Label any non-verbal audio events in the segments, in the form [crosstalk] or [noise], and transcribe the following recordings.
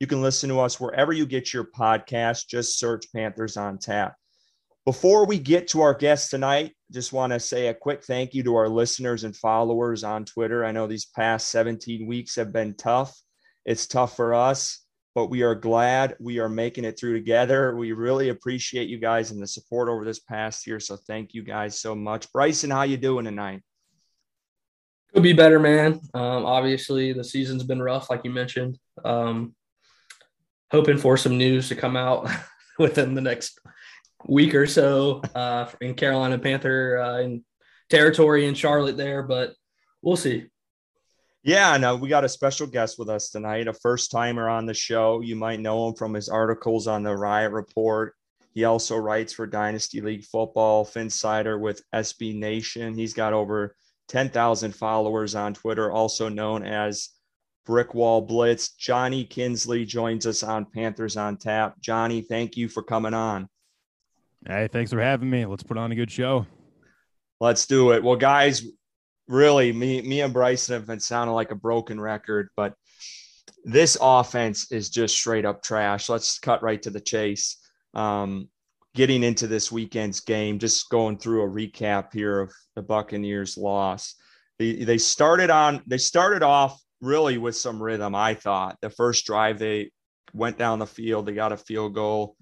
You can listen to us wherever you get your podcast. Just search Panthers on Tap. Before we get to our guest tonight, just want to say a quick thank you to our listeners and followers on Twitter. I know these past 17 weeks have been tough. It's tough for us, but we are glad we are making it through together. We really appreciate you guys and the support over this past year. So thank you guys so much. Bryson, how you doing tonight? Could be better, man. Um, obviously, the season's been rough, like you mentioned. Um, hoping for some news to come out [laughs] within the next week or so uh, in Carolina Panther uh, in territory in Charlotte there, but we'll see. Yeah, no, we got a special guest with us tonight, a first timer on the show. You might know him from his articles on the Riot Report. He also writes for Dynasty League Football, Phinsider with SB Nation. He's got over 10,000 followers on Twitter, also known as Brick Wall Blitz. Johnny Kinsley joins us on Panthers on Tap. Johnny, thank you for coming on. Hey, thanks for having me. Let's put on a good show. Let's do it. Well, guys, really, me, me and Bryson have been sounding like a broken record, but this offense is just straight up trash. Let's cut right to the chase. Um, getting into this weekend's game, just going through a recap here of the Buccaneers' loss. They, they started on they started off really with some rhythm. I thought the first drive they went down the field, they got a field goal.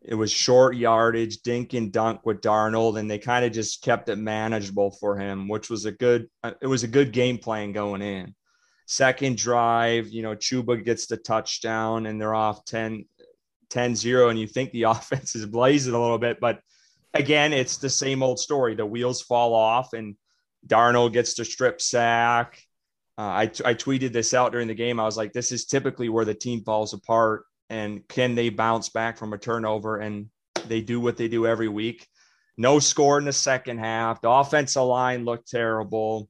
It was short yardage, dink and dunk with Darnold, and they kind of just kept it manageable for him, which was a good. Uh, it was a good game plan going in. Second drive, you know, Chuba gets the touchdown, and they're off 10, 10-0, and you think the [laughs] offense is blazing a little bit, but again, it's the same old story. The wheels fall off, and Darnold gets the strip sack uh, I, I tweeted this out during the game. I was like, this is typically where the team falls apart. And can they bounce back from a turnover? And they do what they do every week. No score in the second half. The offensive line looked terrible.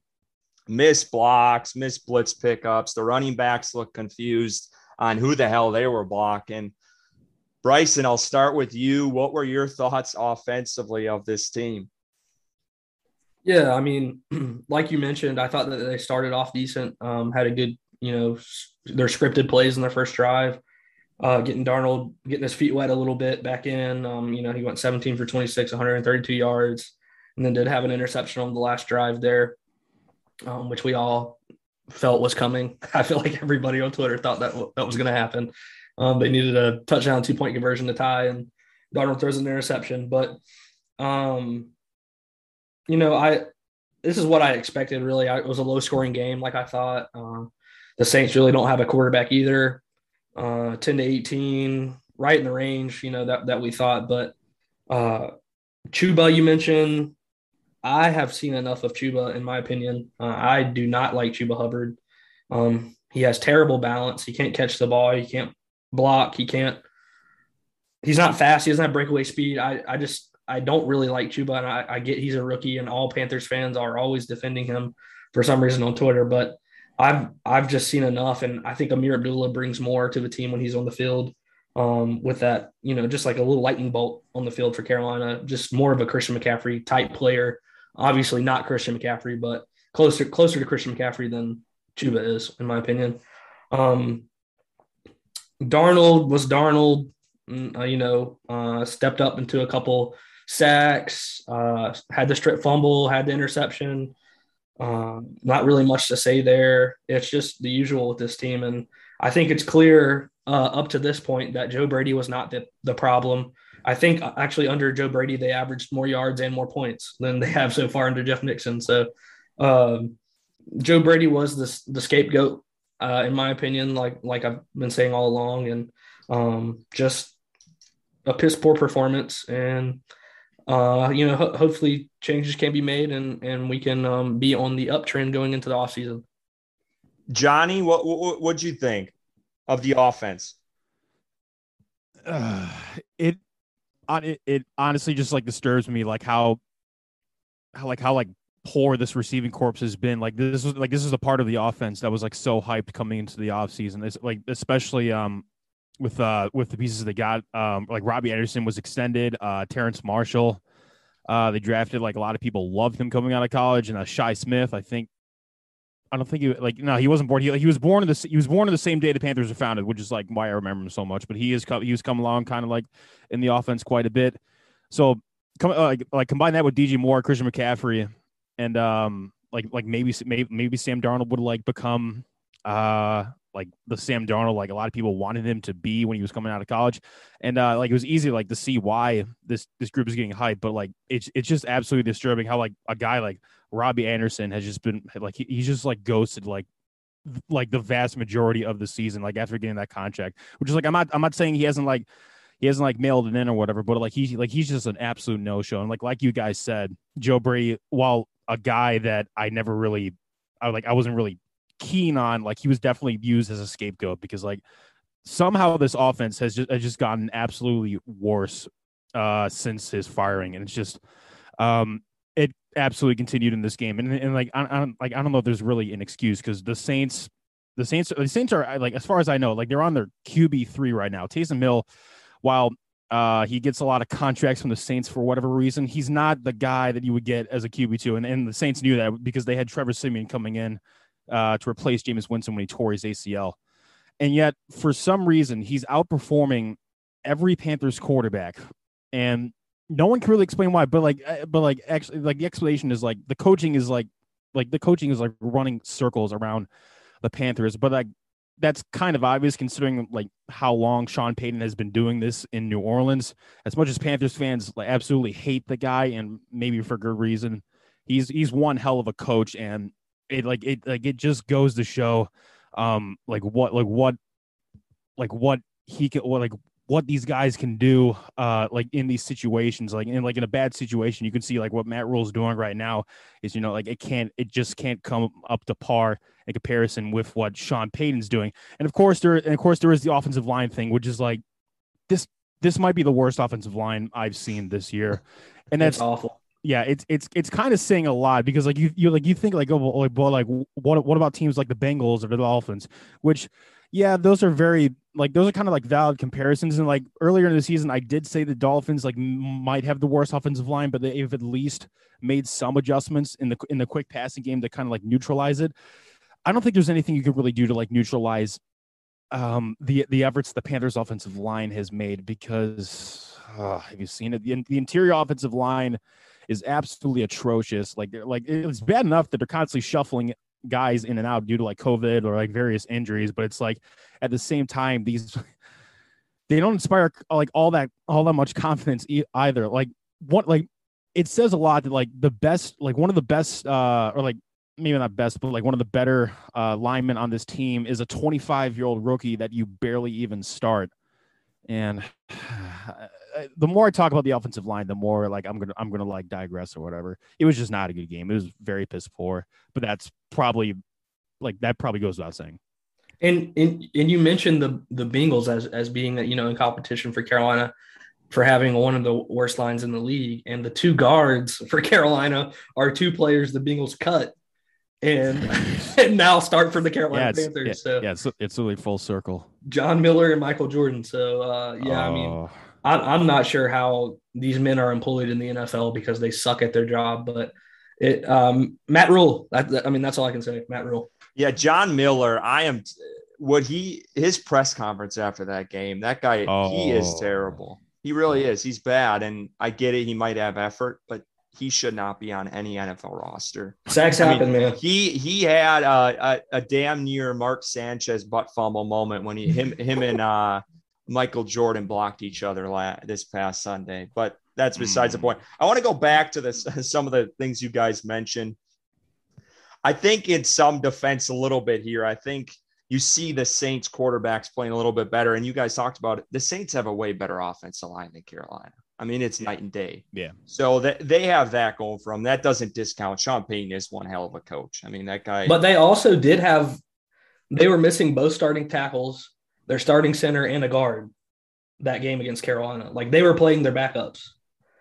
Missed blocks, missed blitz pickups. The running backs looked confused on who the hell they were blocking. Bryson, I'll start with you. What were your thoughts offensively of this team? Yeah, I mean, [clears throat] like you mentioned, I thought that they started off decent. Um, had a good, you know, their scripted plays in their first drive. Uh, getting Darnold getting his feet wet a little bit back in. Um, you know, he went 17 for 26, 132 yards, and then did have an interception on the last drive there, um, which we all felt was coming. [laughs] I feel like everybody on Twitter thought that that was going to happen. Um, they needed a touchdown, two point conversion to tie, and Darnold throws an interception. But um, you know, I this is what I expected. Really, I, it was a low scoring game, like I thought. Uh, the Saints really don't have a quarterback either. Uh, Ten to eighteen, right in the range, you know that that we thought. But uh, Chuba, you mentioned, I have seen enough of Chuba, in my opinion. Uh, I do not like Chuba Hubbard. Um, he has terrible balance. He can't catch the ball. He can't block. He can't. He's not fast. He doesn't have breakaway speed. I, I just I don't really like Chuba, and I, I, get he's a rookie, and all Panthers fans are always defending him for some reason on Twitter. But I've I've just seen enough, and I think Ameer Abdullah brings more to the team when he's on the field. Um, with that, you know, just like a little lightning bolt on the field for Carolina, just more of a Christian McCaffrey type player. Obviously, not Christian McCaffrey, but closer closer to Christian McCaffrey than Chuba is, in my opinion. Um, Darnold was Darnold, mm, uh, you know, uh, stepped up into a couple sacks, uh, had the strip fumble, had the interception. Um, not really much to say there. It's just the usual with this team. And I think it's clear uh, up to this point that Joe Brady was not the, the problem. I think uh, actually under Joe Brady, they averaged more yards and more points than they have so far under Jeff Nixon. So um, Joe Brady was the, the scapegoat, uh, in my opinion, like like I've been saying all along, and um, just a piss poor performance. And uh, you know, ho- hopefully changes can be made and and we can um, be on the uptrend going into the off season. Johnny, what what what'd you think of the offense? Uh, it it, it honestly just like disturbs me, like how, how like how like poor this receiving corps has been. Like this was like this is a part of the offense that was like so hyped coming into the offseason. It's like especially um with uh with the pieces they got. Um like Robbie Anderson was extended, uh Terrace Marshall. Uh they drafted like a lot of people loved him coming out of college, and uh Shi Smith, I think I don't think he like no he wasn't born he, he was born in the he was born on the same day the Panthers were founded which is like why I remember him so much but he is he was come along kind of like in the offense quite a bit so come uh, like like combine that with DJ Moore Christian McCaffrey and um like like maybe maybe maybe Sam Darnold would like become uh like the Sam Darnold like a lot of people wanted him to be when he was coming out of college. And uh like it was easy like to see why this this group is getting hyped but like it's it's just absolutely disturbing how like a guy like Robbie Anderson has just been like he, he's just like ghosted like like the vast majority of the season like after getting that contract which is like I'm not I'm not saying he hasn't like he hasn't like mailed it in or whatever but like he like he's just an absolute no show and like like you guys said Joe Brady while a guy that I never really I like I wasn't really keen on like he was definitely used as a scapegoat because like somehow this offense has just has just gotten absolutely worse uh since his firing and it's just um it absolutely continued in this game, and, and like I, I don't like I don't know if there's really an excuse because the Saints, the Saints, the Saints are like as far as I know, like they're on their QB three right now. Taysom Hill, while uh, he gets a lot of contracts from the Saints for whatever reason. He's not the guy that you would get as a QB two, and, and the Saints knew that because they had Trevor Siemian coming in uh, to replace Jameis Winston when he tore his ACL, and yet for some reason he's outperforming every Panthers quarterback, and no one can really explain why, but like, uh, but like, actually, like the explanation is like the coaching is like, like the coaching is like running circles around the Panthers, but like that's kind of obvious considering like how long Sean Payton has been doing this in New Orleans. As much as Panthers fans like absolutely hate the guy, and maybe for good reason, he's he's one hell of a coach, and it like it like it just goes to show, um, like what like what like what he can what like what these guys can do uh like in these situations like in like in a bad situation. You can see like what Matt Rhule's doing right now is you know like it can't it just can't come up to par in comparison with what Sean Payton's doing. And of course there and of course there is the offensive line thing which is like this this might be the worst offensive line I've seen this year. And that's it's awful yeah, it's it's it's kind of saying a lot because like you you like you think like oh well like what what about teams like the Bengals or the Dolphins, which yeah, those are very like those are kind of like valid comparisons. And like earlier in the season, I did say the Dolphins like might have the worst offensive line, but they've at least made some adjustments in the in the quick passing game to kind of like neutralize it. I don't think there's anything you could really do to like neutralize um, the the efforts the Panthers offensive line has made because uh, have you seen it? The, the interior offensive line is absolutely atrocious. Like like it's bad enough that they're constantly shuffling guys in and out due to like COVID or like various injuries, but it's like at the same time these [laughs] they don't inspire like all that all that much confidence e- either. Like what like it says a lot that like the best like one of the best uh or like maybe not best but like one of the better uh linemen on this team is a 25 year old rookie that you barely even start and [sighs] the more I talk about the offensive line, the more like I'm gonna I'm gonna like digress or whatever. It was just not a good game. It was very piss poor, but that's probably like that probably goes without saying. And and and you mentioned the the Bengals as as being that you know in competition for Carolina for having one of the worst lines in the league, and the two guards [laughs] for Carolina are two players the Bengals cut and [laughs] and now start for the Carolina yeah, Panthers. Yeah, so yeah, it's it's really full circle. John Miller and Michael Jordan. So uh, yeah, I mean, Oh, I, I'm not sure how these men are employed in the NFL because they suck at their job, but it um, Matt Rhule. That, that- I mean, that's all I can say. Matt Rhule. Yeah, John Miller. I am what he his press conference after that game. That guy, Oh. he is Oh. terrible. He really is. He's bad, and I get it. He might have effort, but he should not be on any NFL roster. Sacks I mean, happen, man. He he had a, a, a damn near Mark Sanchez butt fumble moment when he him him and uh, Michael Jordan blocked each other la- this past Sunday. But that's besides the Mm. point. I want to go back to this [laughs] some of the things you guys mentioned. I think in some defense a little bit here. I think you see the Saints quarterbacks playing a little bit better, and you guys talked about it. The Saints have a way better offensive line than Carolina. I mean, it's night and day. Yeah. So that they have that going for them. That doesn't discount Sean Payton is one hell of a coach. I mean, that guy. But they also did have. They were missing both starting tackles, their starting center, and a guard. that game against Carolina. Like they were playing their backups.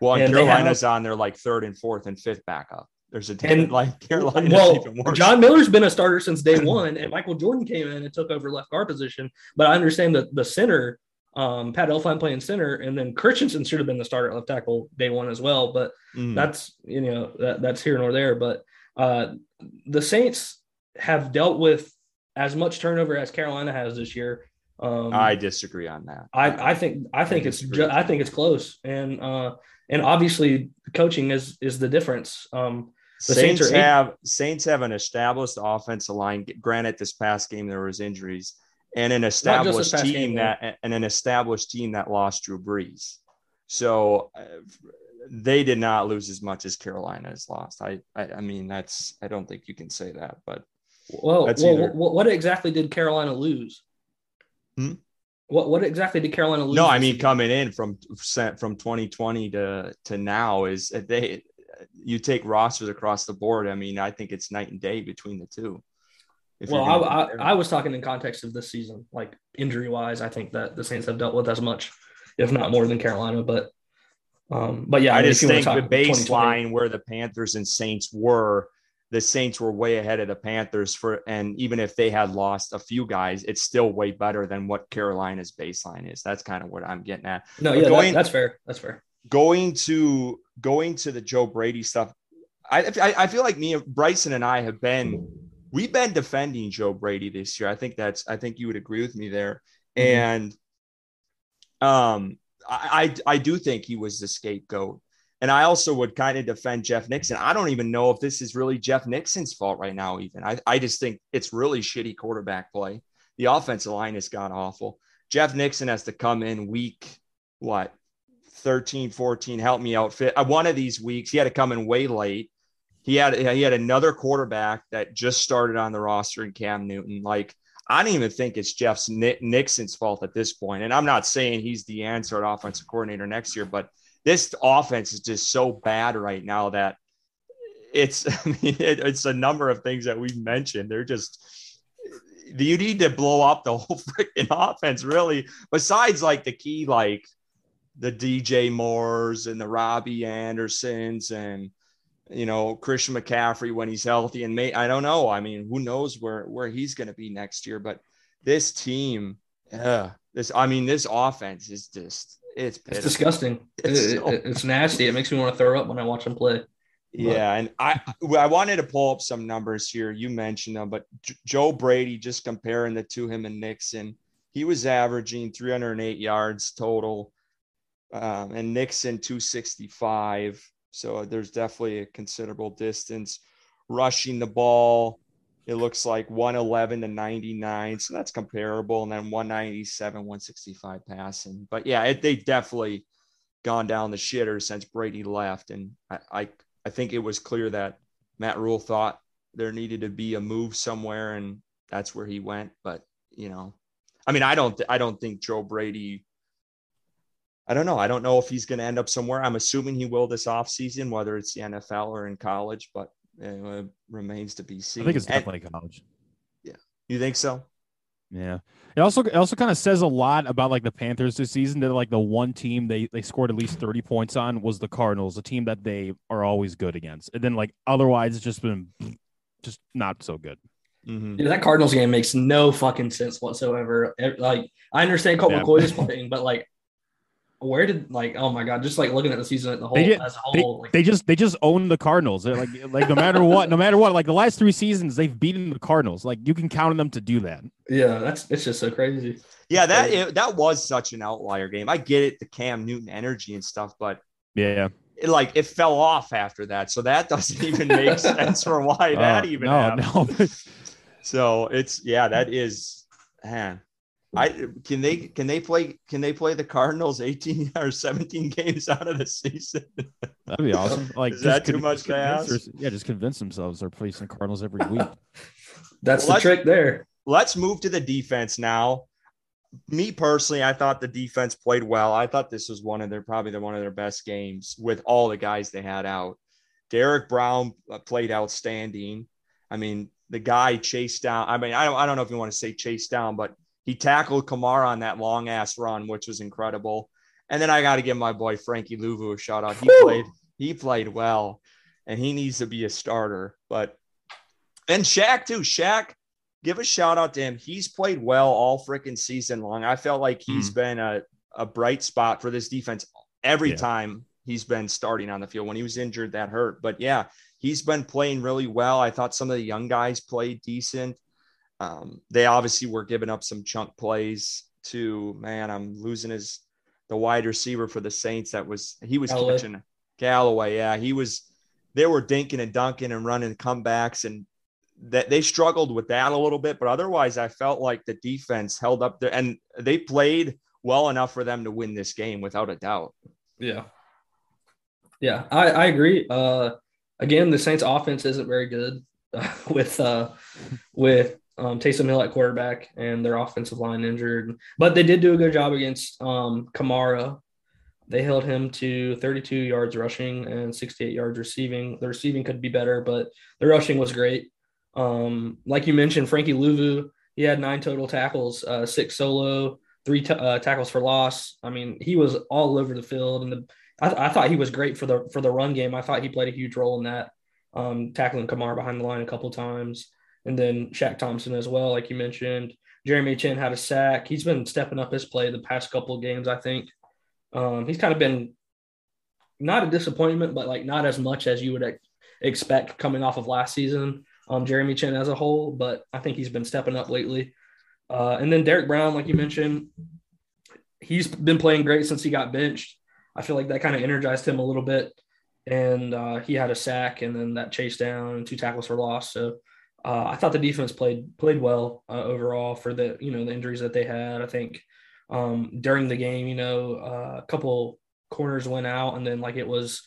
Well, and And Carolina's on their like third and fourth and fifth backup. There's a And- different like Carolina's well, even worse. John [laughs] Miller's been a starter since day one, and Michael Jordan came in and took over left guard position. But I understand that the center, um, Pat Elflein playing center, and then Christensen should have been the starter at left tackle day one as well. But Mm. that's you know that, that's here nor there. But uh, the Saints have dealt with as much turnover as Carolina has this year. Um, I disagree on that. I, I think I think it's ju- I think it's close, and uh, and obviously coaching is is the difference. Um, the Saints Saints have Saints have an established offensive line. Granted, this past game there was injuries, and an established team game, that and an established team that lost Drew Brees. So uh, they did not lose as much as Carolina has lost. I, I I mean that's I don't think you can say that, but well, well what exactly did Carolina lose? Hmm? What what exactly did Carolina lose? no, I mean coming in from from 2020 to to now is that they you take rosters across the board. I mean, I think it's night and day between the two. Well, I, I. I was talking in context of this season, like injury wise. I think that the Saints have dealt with as much, if not more, than Carolina. But, um, but yeah, I mean, just if you wanna think the baseline where the Panthers and Saints were, the Saints were way ahead of the Panthers for, and even if they had lost a few guys, it's still way better than what Carolina's baseline is. That's kind of what I'm getting at. No, But yeah, going- that's fair. That's fair. Going to going to the Joe Brady stuff, I I, I feel like me, and Bryson, and I have been we've been defending Joe Brady this year. I think that's I think you would agree with me there, Mhm. and um, I, I I do think he was the scapegoat. And I also would kind of defend Jeff Nixon. I don't even know if this is really Jeff Nixon's fault right now, even. I, I just think it's really shitty quarterback play. The offensive line has gone awful. Jeff Nixon has to come in week, what, 13, 14, help me out. Fit. One of these weeks, he had to come in way late. He had he had another quarterback that just started on the roster in Cam Newton. Like, I don't even think it's Jeff's Nixon's fault at this point. And I'm not saying he's the answer at offensive coordinator next year, but this offense is just so bad right now that it's [laughs] I mean it, it's a number of things that we've mentioned. They're just you need to blow up the [laughs] whole freaking offense, really. Besides like the key, like the DJ Moores and the Robbie Andersons and you know Christian McCaffrey when he's healthy and may I don't know. I mean, who knows where where he's going to be next year? But this team, yeah, this I mean, this offense is just it's It's disgusting. It's It- so- it- it's nasty. It makes me want to throw up when I watch them play. Yeah, and I I wanted to pull up some numbers here. You mentioned them, but J- Joe Brady, just comparing the two, him and Nixon, he was averaging 308 yards total, um, and Nixon 265. So uh, there's definitely a considerable distance. Rushing the ball, it looks like 111 to 99, so that's comparable, and then 197, 165 passing. But yeah, it, they definitely gone down the shitter since Brady left, and I, I I think it was clear that Matt Rhule thought there needed to be a move somewhere, and that's where he went. But you know, I mean, I don't, I don't think Joe Brady. I don't know. I don't know if he's going to end up somewhere. I'm assuming he will this offseason, whether it's the NFL or in college, but uh, it remains to be seen. I think it's And- definitely college. Yeah, you think so? Yeah. It also it also kind of says a lot about like the Panthers this season that like the one team they they scored at least 30 points on was the Cardinals, a team that they are always good against. And then like otherwise it's just been [sniffs] just not so good. Mm-hmm. Yeah, that Cardinals game makes no fucking sense whatsoever. It- Like, I understand Colt Yeah. McCoy is [laughs] playing, but like, where did like, oh my god, just like looking at the season as a whole, They did- as a They, like, they just they just own the Cardinals. They're like like no matter what, no matter what, like the last three seasons they've beaten the Cardinals. Like you can count on them to do that. yeah, that's it's just so crazy. Yeah, that it, that was such an outlier game. I get it, the Cam Newton energy and stuff, but Yeah. it, like it fell off after that. So that [laughs] doesn't even make sense for why [laughs] that Uh, even no, happened. no. [laughs] So it's yeah, that is man. I can they can they play can they play the Cardinals 18 [laughs] or 17 games out of the season? That'd be awesome. [laughs] Like Is that too much to ask? their- Yeah, just convince themselves they're facing the Cardinals every week. [laughs] That's Well, the trick there. Let's move to the defense now. Me personally, I thought the defense played well. I thought this was one of their probably the one of their best games with all the guys they had out. Derrick Brown uh, played outstanding. I mean, the guy chased down. I mean, I don't, I don't know if you want to say chased down, but He tackled Kamara on that long ass run, which was incredible. And then I got to give my boy Frankie Luvu a shout out. He Woo! played he played well, and he needs to be a starter. But and Shaq too. Shaq, give a shout out to him. He's played well all freaking season long. I felt like he's mm. been a a bright spot for this defense every yeah. time he's been starting on the field. When he was injured, that hurt. But yeah, he's been playing really well. I thought some of the young guys played decent. Um, they obviously were giving up some chunk plays to man. I'm losing his the wide receiver for the Saints. That was he was Callaway. catching Callaway. Yeah, he was. They were dinking and dunking and running comebacks, and that they struggled with that a little bit. But otherwise, I felt like the defense held up there, and they played well enough for them to win this game without a doubt. Yeah, yeah, I, I agree. Uh, again, the Saints' offense isn't very good uh, [laughs] with uh, with um, Taysom Hill at quarterback and their offensive line injured, but they did do a good job against um, Kamara. They held him to 32 yards rushing and 68 yards receiving. The receiving could be better, but the rushing was great. Um, like you mentioned, Frankie Luvu, he had nine total tackles, uh, six solo, three t- uh, tackles for loss. I mean, he was all over the field, and the I, th- I, thought he was great for the for the run game. I thought he played a huge role in that, um, tackling Kamara behind the line a couple times, and then Shaq Thompson as well, like you mentioned. Jeremy Chinn had a sack. He's been stepping up his play the past couple of games. I think um, he's kind of been not a disappointment, but like not as much as you would ex- expect coming off of last season. Um, Jeremy Chinn as a whole, but I think he's been stepping up lately. Uh, and then Derrick Brown, like you mentioned, he's been playing great since he got benched. I feel like that kind of energized him a little bit. And uh, he had a sack and then that chase down and two tackles for loss. So uh, I thought the defense played played well uh, overall for the you know the injuries that they had. I think um, during the game, you know, uh, a couple corners went out, and then like it was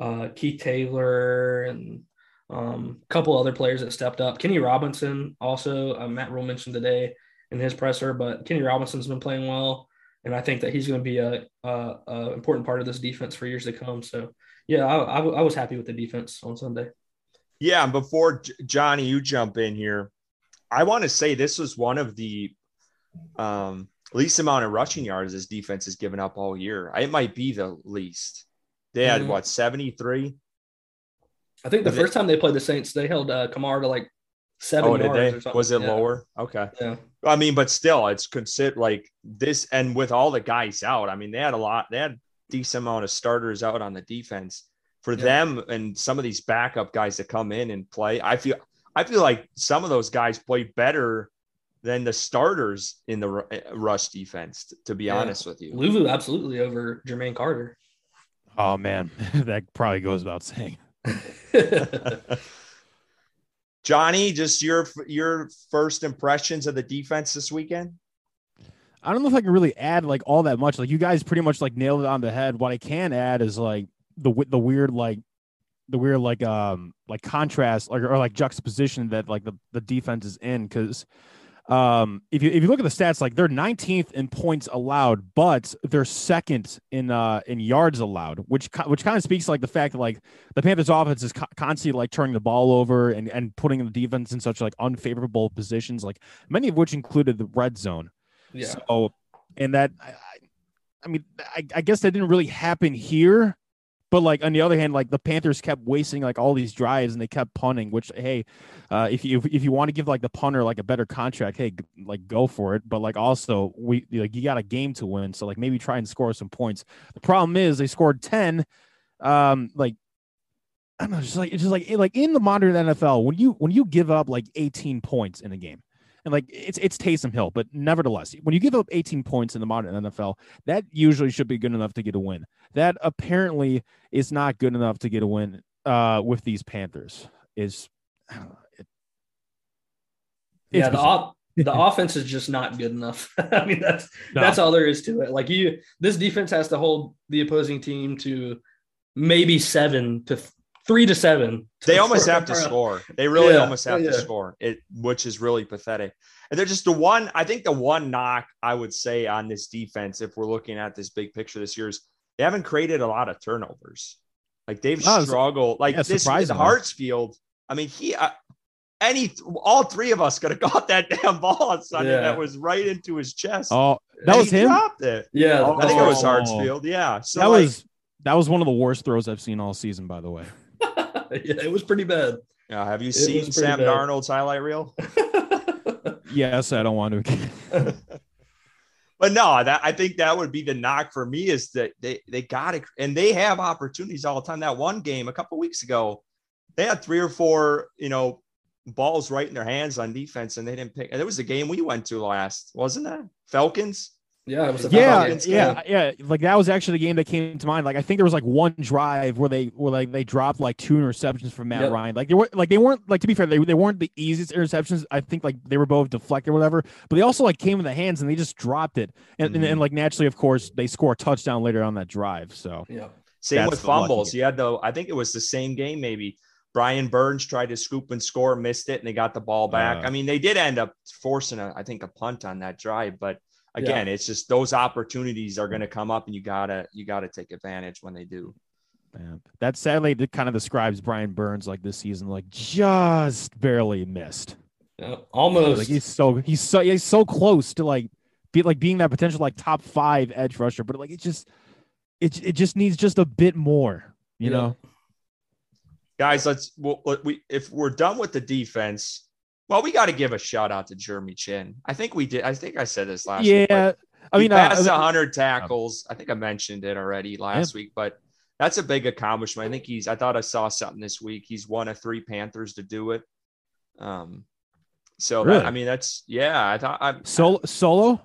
uh, Keith Taylor and um, a couple other players that stepped up. Kenny Robinson also uh, Matt Rhule mentioned today in his presser, but Kenny Robinson's been playing well and I think that he's going to be a, a, a, important part of this defense for years to come. So, yeah, I, I, I was happy with the defense on Sunday. Yeah, and before Johnny, you jump in here, I want to say this was one of the um, least amount of rushing yards this defense has given up all year. It might be the least. They had mm-hmm. what seventy three. I think the first time they played the Saints, they held uh, Kamara to like seven oh, yards. Was it yeah. lower? Okay. Yeah. I mean, but still, it's considered like this, and with all the guys out, I mean, they had a lot, they had decent amount of starters out on the defense. For yeah. them and some of these backup guys that come in and play, I feel, I feel like some of those guys play better than the starters in the eh, rush defense. To be yeah. honest with you, Luvu absolutely over Jermaine Carter. Oh man, [laughs] that probably goes without saying. [laughs] Johnny, just your your first impressions of the defense this weekend. I don't know if I can really add like all that much. Like you guys pretty much like nailed it on the head. What I can add is like the the weird like the weird like um like contrast like or like juxtaposition that like the the defense is in because um, if you if you look at the stats, like they're 19th in points allowed, but they're second in uh in yards allowed, which which kind of speaks like the fact that like the Panthers offense is co- constantly like turning the ball over and and putting the defense in such like unfavorable positions, like many of which included the red zone. Yeah. So, and that I, I mean, I, I guess that didn't really happen here but like on the other hand, like the Panthers kept wasting like all these drives and they kept punting. Which hey, uh, if you if you want to give like the punter like a better contract, hey, like go for it. But like also we like you got a game to win, so like maybe try and score some points. The problem is they scored ten. Um, like I don't know, just like it's just like like in the modern NFL when you when you give up like 18 points in a game, and like it's it's Taysom Hill, but nevertheless, when you give up 18 points in the modern NFL, that usually should be good enough to get a win. That apparently is not good enough to get a win uh, with these Panthers. Is it, yeah, the op- the [laughs] offense is just not good enough. [laughs] I mean, that's no. that's all there is to it. Like you, this defense has to hold the opposing team to maybe seven to three to seven. They almost have to score. They really yeah, almost have yeah. to score it, which is really pathetic. And they're just the one. I think the one knock I would say on this defense, if we're looking at this big picture this year, is they haven't created a lot of turnovers. Like they've oh, struggled. Like yeah, this, Hartsfield. I mean, he. I, any all three of us could have [laughs] got that damn ball on Sunday Yeah. that was right into his chest. Oh, that And was he him. Dropped it. Yeah, Oh, I think it was. Hartsfield. Yeah. So that like, was that was one of the worst throws I've seen all season. By the way, [laughs] yeah, it was pretty bad. yeah, have you was seen Sam bad. Darnold's highlight reel? [laughs] yes, I don't want to. [laughs] But no, that I think that would be the knock for me is that they they got it and they have opportunities all the time. That one game a couple weeks ago, they had three or four, you know, balls right in their hands on defense, and they didn't pick. And it was the game we went to last, wasn't that Falcons? Yeah, it was a yeah, Falcons yeah, yeah. Like that was actually the game that came to mind. Like I think there was like one drive where they where like they dropped like two interceptions from Matt Yep. Ryan. Like they were like they weren't like to be fair, they, they weren't the easiest interceptions. I think like they were both deflected or whatever, but they also like came in the hands and they just dropped it. And, and, Mhm. and like naturally, of course, they score a touchdown later on that drive. So Yeah, Same That's with fumbles. game. You had the I think it was the same game maybe. Brian Burns tried to scoop and score, missed it, and they got the ball back. Uh. I mean, they did end up forcing a, I think, a punt on that drive, but again, it's just those opportunities are going to come up, and you gotta you gotta take advantage when they do. man, that sadly that kind of describes Brian Burns like this season, like just barely missed. yeah, almost. Like he's so he's so he's so close to like be like being that potential like top five edge rusher, but like it just it it just needs just a bit more, you Yeah. know. guys let's we'll, let- we if we're done with the defense well we got to give a shout out to jeremy chinn. I think we did i think i said this last week Yeah, I mean, uh, passed 100 tackles. I think i mentioned it already last week but that's a big accomplishment. I think he's i thought i saw something this week. He's one of three panthers to do it. Um so Really? that, i mean that's yeah i thought i'm solo solo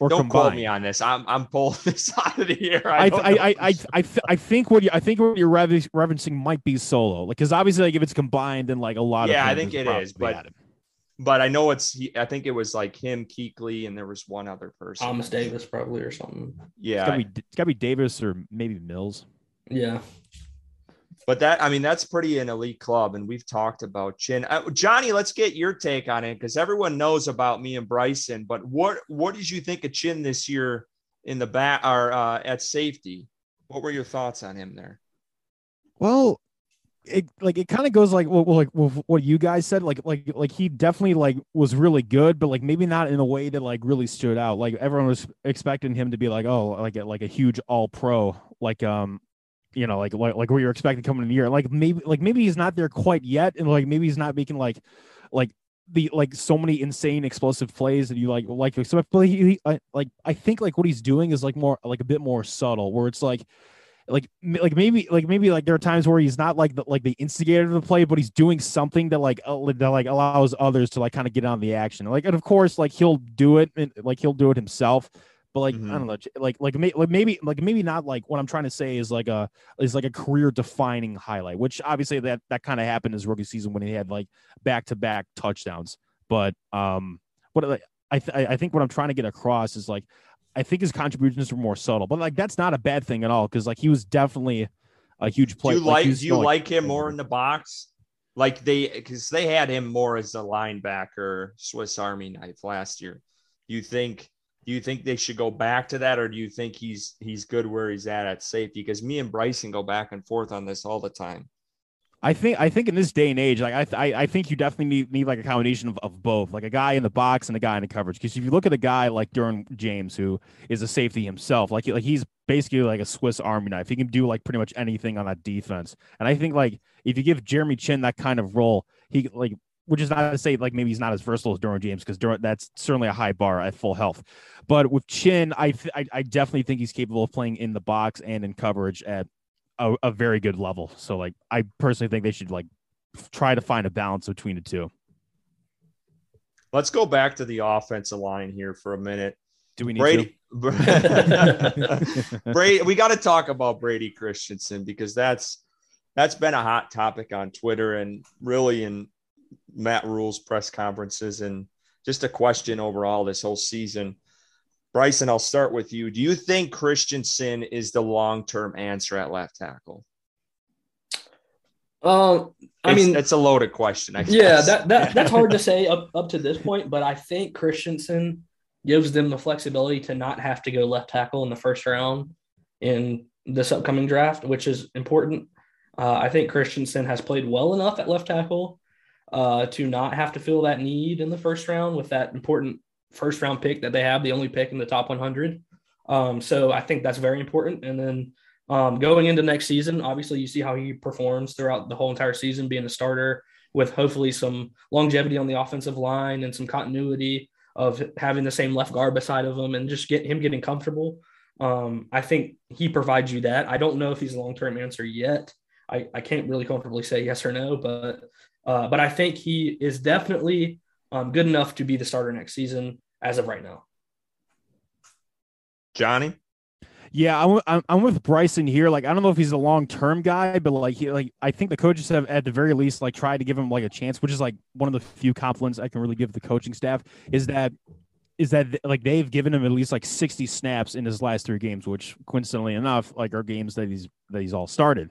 or don't quote me on this. I'm i'm pulling [laughs] this out of the air I, don't I, I, I. I, th- I think what you, I think what you're referencing might be solo, like because obviously like if it's combined, then like a lot Yeah, of yeah, I think it is, but- but i know it's he, i think it was like him Kuechly and there was one other person Thomas Davis probably or something. it's yeah. gotta be it's gotta be Davis or maybe Mills. Yeah, But that, I mean, that's pretty an elite club, and we've talked about Chinn. Uh, Johnny, let's get your take on it because everyone knows about me and Bryson. But what what did you think of Chinn this year in the back or uh, at safety? What were your thoughts on him there? Well, it like it kind of goes like well, well, like with what you guys said. Like like like he definitely like was really good, but like maybe not in a way that like really stood out. Like everyone was expecting him to be like oh like a, like a huge All Pro, like um you know like like like what you're expecting coming in the year. Like maybe like maybe he's not there quite yet, and like maybe he's not making like like the like so many insane explosive plays that you like like so but he, he I, like I think like what he's doing is like more like a bit more subtle where it's like like like maybe like maybe like there are times where he's not like the like the instigator of the play but he's doing something that like uh, that like allows others to like kind of get on the action. Like and of course like he'll do it and like he'll do it himself but like Mhm. I don't know like like, may, like maybe like maybe not like what I'm trying to say is like a is like a career defining highlight which obviously that that kind of happened his rookie season when he had like back to back touchdowns but um what like I th- I think what I'm trying to get across is like I think his contributions were more subtle, but like that's not a bad thing at all because like he was definitely a huge Do you like do you like him more in the box? Like they because they had him more as a linebacker, Swiss Army knife last year. You think do you think they should go back to that, or do you think he's he's good where he's at at safety? Because me and Bryson go back and forth on this all the time. I think I think in this day and age, like I I, I think you definitely need, need like a combination of, of both, like a guy in the box and a guy in the coverage. Because if you look at a guy like Derwin James, who is a safety himself, like like he's basically like a Swiss Army knife. He can do like pretty much anything on that defense. And I think like if you give Jeremy Chinn that kind of role, he like which is not to say like maybe he's not as versatile as Derwin James because that's certainly a high bar at full health. But with Chinn, I, th- I I definitely think he's capable of playing in the box and in coverage at a, a very good level. So like I personally think they should like try to find a balance between the two. Let's go back to the offensive line here for a minute. Do we need Brady, to? [laughs] [laughs] Brady, we got to talk about Brady Christensen because that's that's been a hot topic on Twitter and really in Matt Rhule's press conferences and just a question overall this whole season. Bryson, I'll start with you. Do you think Christensen is the long-term answer at left tackle? Um, I It's- mean, it's a loaded question. I yeah, that, that that's hard to [laughs] say up, up to this point, but I think Christensen gives them the flexibility to not have to go left tackle in the first round in this upcoming draft, which is important. Uh, I think Christensen has played well enough at left tackle uh, to not have to feel that need in the first round with that important first round pick that they have, the only pick in the top 100. Um, so I think that's very important. And then um, going into next season, obviously you see how he performs throughout the whole entire season, being a starter with hopefully some longevity on the offensive line and some continuity of having the same left guard beside of him and just get him getting comfortable. Um, I think he provides you that. I don't know if he's a long term answer yet. I, I can't really comfortably say yes or no, but uh, but I think he is definitely um, good enough to be the starter next season as of right now. Johnny. Yeah, I'm, I'm, I'm with Bryson here. Like, I don't know if he's a long term guy, but like, he, like I think the coaches have at the very least like tried to give him like a chance, which is like one of the few compliments I can really give the coaching staff is that is that like they've given him at least like 60 snaps in his last three games, which coincidentally enough, like are games that he's that he's all started.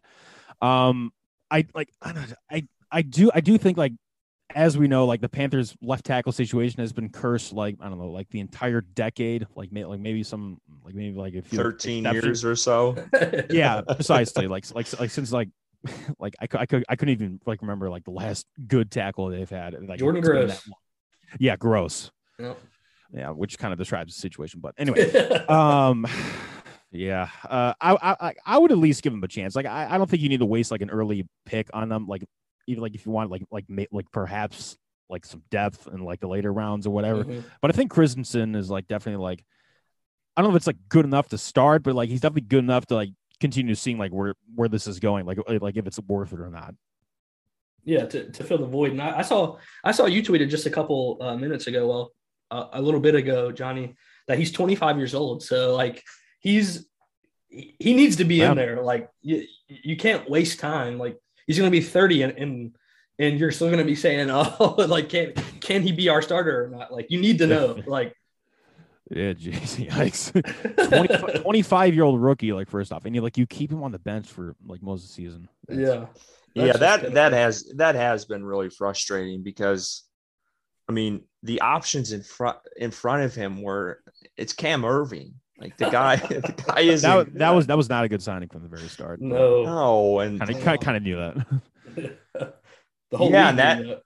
Um, I like I don't I I do I do think like as we know, like the Panthers left tackle situation has been cursed like I don't know, like the entire decade, like may, like maybe some like maybe like a few thirteen years or so. [laughs] yeah, precisely. like like like since like [laughs] like I, I could I couldn't even like remember like the last good tackle they've had. Like Jordan Gross. Yeah, gross. Yep. Yeah, which kind of describes the situation. But [laughs] anyway, um, yeah, uh, I, I I would at least give him a chance. Like I, I don't think you need to waste like an early pick on them. Like even like if you want like like like perhaps like some depth in like the later rounds or whatever. Mm-hmm. But I think Christensen is like definitely like I don't know if it's like good enough to start, but like he's definitely good enough to like continue seeing like where where this is going, like like if it's worth it or not. Yeah, to, to fill the void. And I, I saw I saw you tweeted just a couple uh, minutes ago, well, uh, a little bit ago, Johnny, that he's 25 years old. So like he's he needs to be yeah. in there. Like you, you can't waste time. Like he's going to be 30 and, and and you're still going to be saying, [laughs] oh, like can can he be our starter or not? Like you need to know. [laughs] Like, yeah, jeez, yikes, 20, [laughs] 25 year old rookie. Like first off, and you like you keep him on the bench for like most of the season. That's, yeah, yeah, that that has that has been really frustrating because, I mean, the options in front in front of him were it's Cam Erving. Like the guy, [laughs] the guy is that, that was that was not a good signing from the very start. No, no, and kind of kind of knew that. [laughs] the whole yeah, and that, that.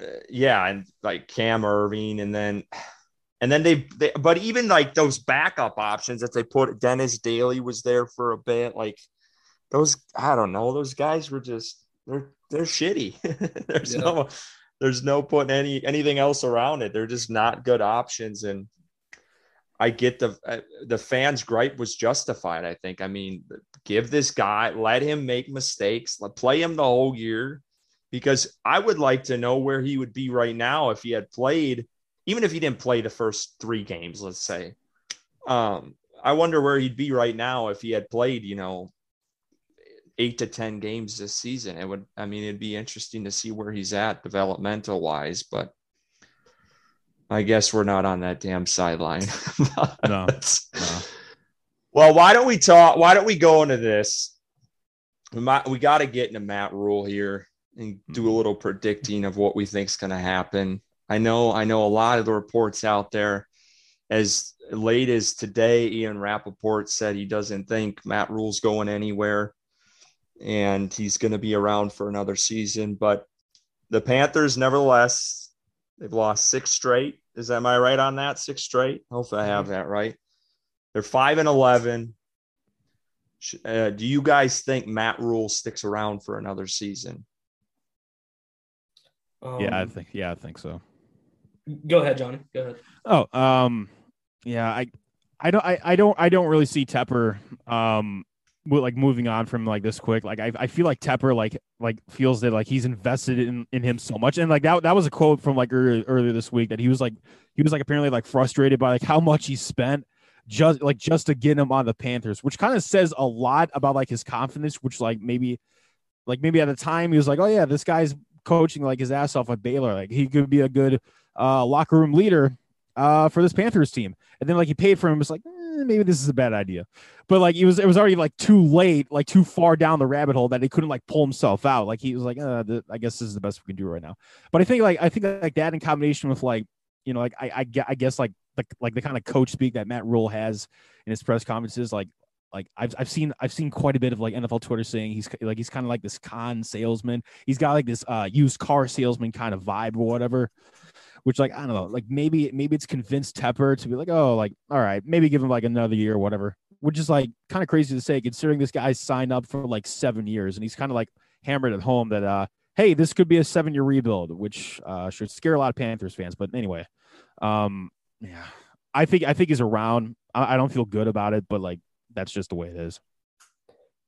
Uh, yeah, and like Cam Erving, and then [sighs] and then they, they, but even like those backup options that they put, Dennis Daly was there for a bit. Like those, I don't know, those guys were just they're they're shitty. [laughs] there's yeah. no there's no putting any anything else around it. They're just not good options, and I get the uh, the fans' gripe was justified. I think. I mean, give this guy, let him make mistakes, let play him the whole year, because I would like to know where he would be right now if he had played, even if he didn't play the first three games. Let's say, um, I wonder where he'd be right now if he had played. You know, eight to ten games this season. It would. I mean, it'd be interesting to see where he's at developmental wise, but I guess we're not on that damn sideline. [laughs] no, no. Well, why don't we talk? Why don't we go into this? We might, we got to get into Matt Rhule here and do a mm-hmm. little predicting of what we think is going to happen. I know, I know a lot of the reports out there. As late as today, Ian Rapoport said he doesn't think Matt Rhule's going anywhere, and he's going to be around for another season. But the Panthers, nevertheless, they've lost six straight. Is that am I right on that? Six straight. Hopefully, I have that right. They're five and eleven. Uh, do you guys think Matt Rhule sticks around for another season? Um, yeah, I think. Yeah, I think so. Go ahead, Johnny. Go ahead. Oh, um, yeah, I, I don't, I, I don't, I don't really see Tepper, um, like moving on from like this quick. Like I, I feel like Tepper like like feels that like he's invested in in him so much, and like that that was a quote from like earlier, earlier this week that he was like he was like apparently like frustrated by like how much he spent just like just to get him on the Panthers, which kind of says a lot about like his confidence, which like maybe like maybe at the time he was like, oh yeah, this guy's coaching like his ass off at Baylor, like he could be a good uh locker room leader uh for this Panthers team, and then like he paid for him, it's like. Eh, maybe this is a bad idea. But like it was, it was already like too late, like too far down the rabbit hole that he couldn't like pull himself out. Like he was like, uh, the, I guess this is the best we can do right now. But I think like I think like that in combination with like you know like I I, I guess like the like the kind of coach speak that Matt Rhule has in his press conferences, like like I've I've seen I've seen quite a bit of like NFL Twitter saying he's like he's kind of like this con salesman. He's got like this uh used car salesman kind of vibe or whatever. Which like I don't know, like maybe maybe it's convinced Tepper to be like, oh, like all right, maybe give him like another year or whatever. Which is like kind of crazy to say considering this guy signed up for like seven years and he's kind of like hammered at home that uh hey, this could be a seven year rebuild, which uh should scare a lot of Panthers fans. But anyway, um yeah, I think I think he's around. I, I don't feel good about it, but like that's just the way it is.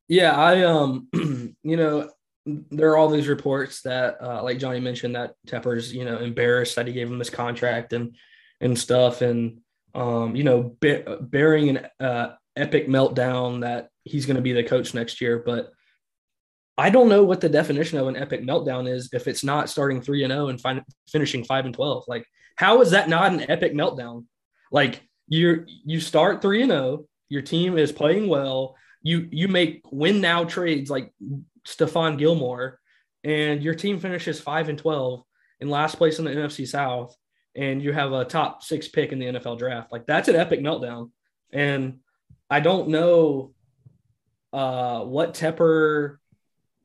Yeah, I um, [clears throat] you know, there are all these reports that, uh, like Johnny mentioned, that Tepper's you know embarrassed that he gave him this contract and and stuff, and um, you know, be- bearing an uh, epic meltdown that he's going to be the coach next year, but. I don't know what the definition of an epic meltdown is if it's not starting 3 and 0 and fin- finishing 5 and 12. Like how is that not an epic meltdown? Like you you start 3 and 0, your team is playing well. You you make win now trades like Stephon Gilmore, and your team finishes five and twelve in last place in the NFC South, and you have a top six pick in the NFL draft. Like that's an epic meltdown. And I don't know uh, what Tepper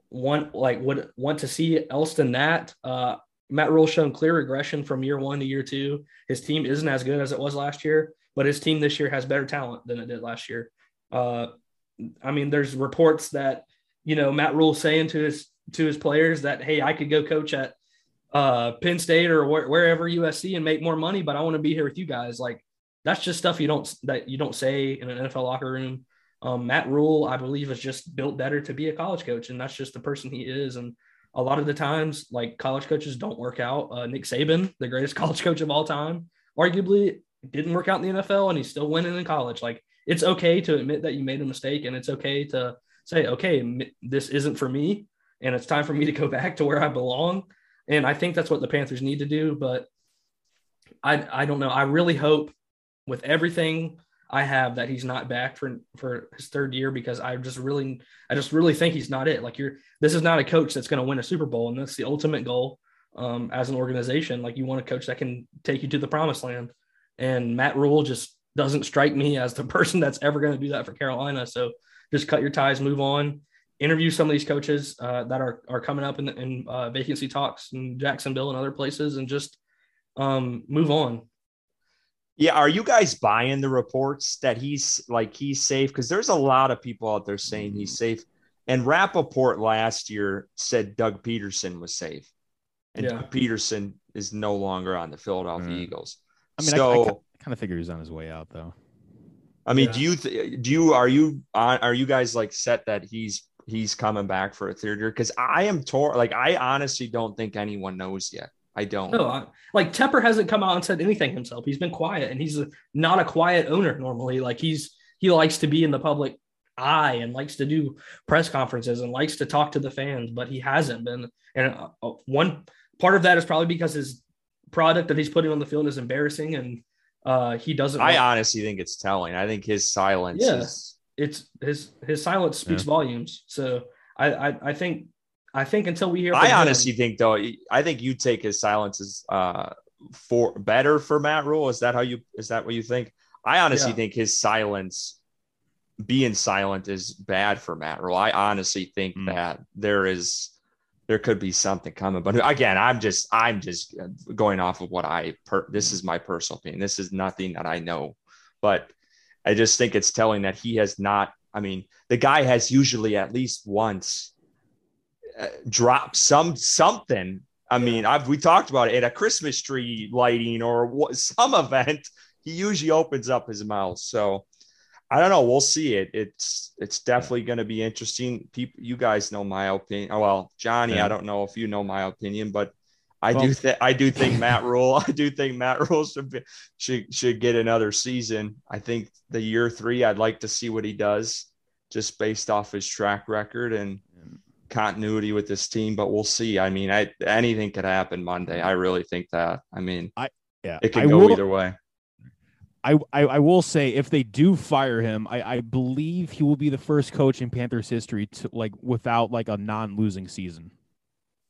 want like would want to see else than that. Uh, Matt Rhule shown clear regression from year one to year two. His team isn't as good as it was last year but his team this year has better talent than it did last year. Uh, I mean, there's reports that you know Matt Rhule saying to his to his players that hey, I could go coach at uh, Penn State or wh- wherever USC and make more money, but I want to be here with you guys. Like that's just stuff you don't that you don't say in an NFL locker room. Um, Matt Rhule, I believe, is just built better to be a college coach, and that's just the person he is. And a lot of the times, like college coaches don't work out. Uh, Nick Saban, the greatest [laughs] college coach of all time, arguably didn't work out in the NFL and he's still winning in college. Like it's okay to admit that you made a mistake and it's okay to say, okay, this isn't for me and it's time for me to go [laughs] back to where I belong. And I think that's what the Panthers need to do. But I, I don't know. I really hope with everything I have that he's not back for for his third year because I just really I just really think he's not it. Like you're this is not a coach that's going to win a Super Bowl and that's the ultimate goal um, as an organization. Like you want a coach that can take you to the promised land. And Matt Rhule just doesn't strike me as the [laughs] person that's ever going to do that for Carolina. So just cut your ties, move on, interview some of these coaches uh, that are are coming up in, in uh, vacancy talks in Jacksonville and other places, and just um, move on. Yeah, are you guys buying the reports that he's like he's safe? Because there's a lot of people out there saying he's safe. And Rapoport last year said Doug Pederson was safe, and yeah. Doug Pederson is no longer on the Philadelphia mm. Eagles. I mean, so, I, I kind of figure he's on his way out, though. I mean, yeah. do you th- do you are you are you guys like set that he's he's coming back for a third year? Because I am torn. Like, I honestly don't think anyone knows yet. I don't. No, I, like Tepper hasn't come out and said anything himself. He's been quiet, and he's a, not a quiet owner normally. Like he's he likes to be in the public eye and likes to do press conferences and likes to talk to the fans, but he hasn't been. And uh, uh one part of that is probably because his product that he's putting on the field is embarrassing, and uh, he doesn't. I honestly think it's telling. I think his silence. Yeah, is... it's his his silence speaks yeah. volumes. So I, I, I think I think until we hear. I honestly him, think though. I think you take his silence as uh for better for Matt Rhule. Is that how you? Is that what you think? I honestly yeah. think his silence, being silent, is bad for Matt Rhule. I honestly think mm. that there is there could be something coming. But again, I'm just I'm just going off of what I per, this is my personal opinion. This is nothing that I know, but I just think it's telling that he has not. I mean, the guy has usually at least once uh, dropped some something. I mean, I've we talked about it at a Christmas tree lighting or some event. He usually opens up his mouth. So I don't know. We'll see it. It's it's definitely going to be interesting. People, you guys know my opinion. Oh, well, Johnny, yeah. I don't know if you know my opinion, but I well, do think I do think Matt Rhule. [laughs] I do think Matt Rhule should be, should should get another season. I think the year three, I'd like to see what he does, just based off his track record and continuity with this team. But we'll see. I mean, I anything could happen Monday. I really think that. I mean, I yeah, it can I go will, either way. I, I, I will say if they do fire him, I, I believe he will be the first coach in Panthers history to like without like a non-losing season.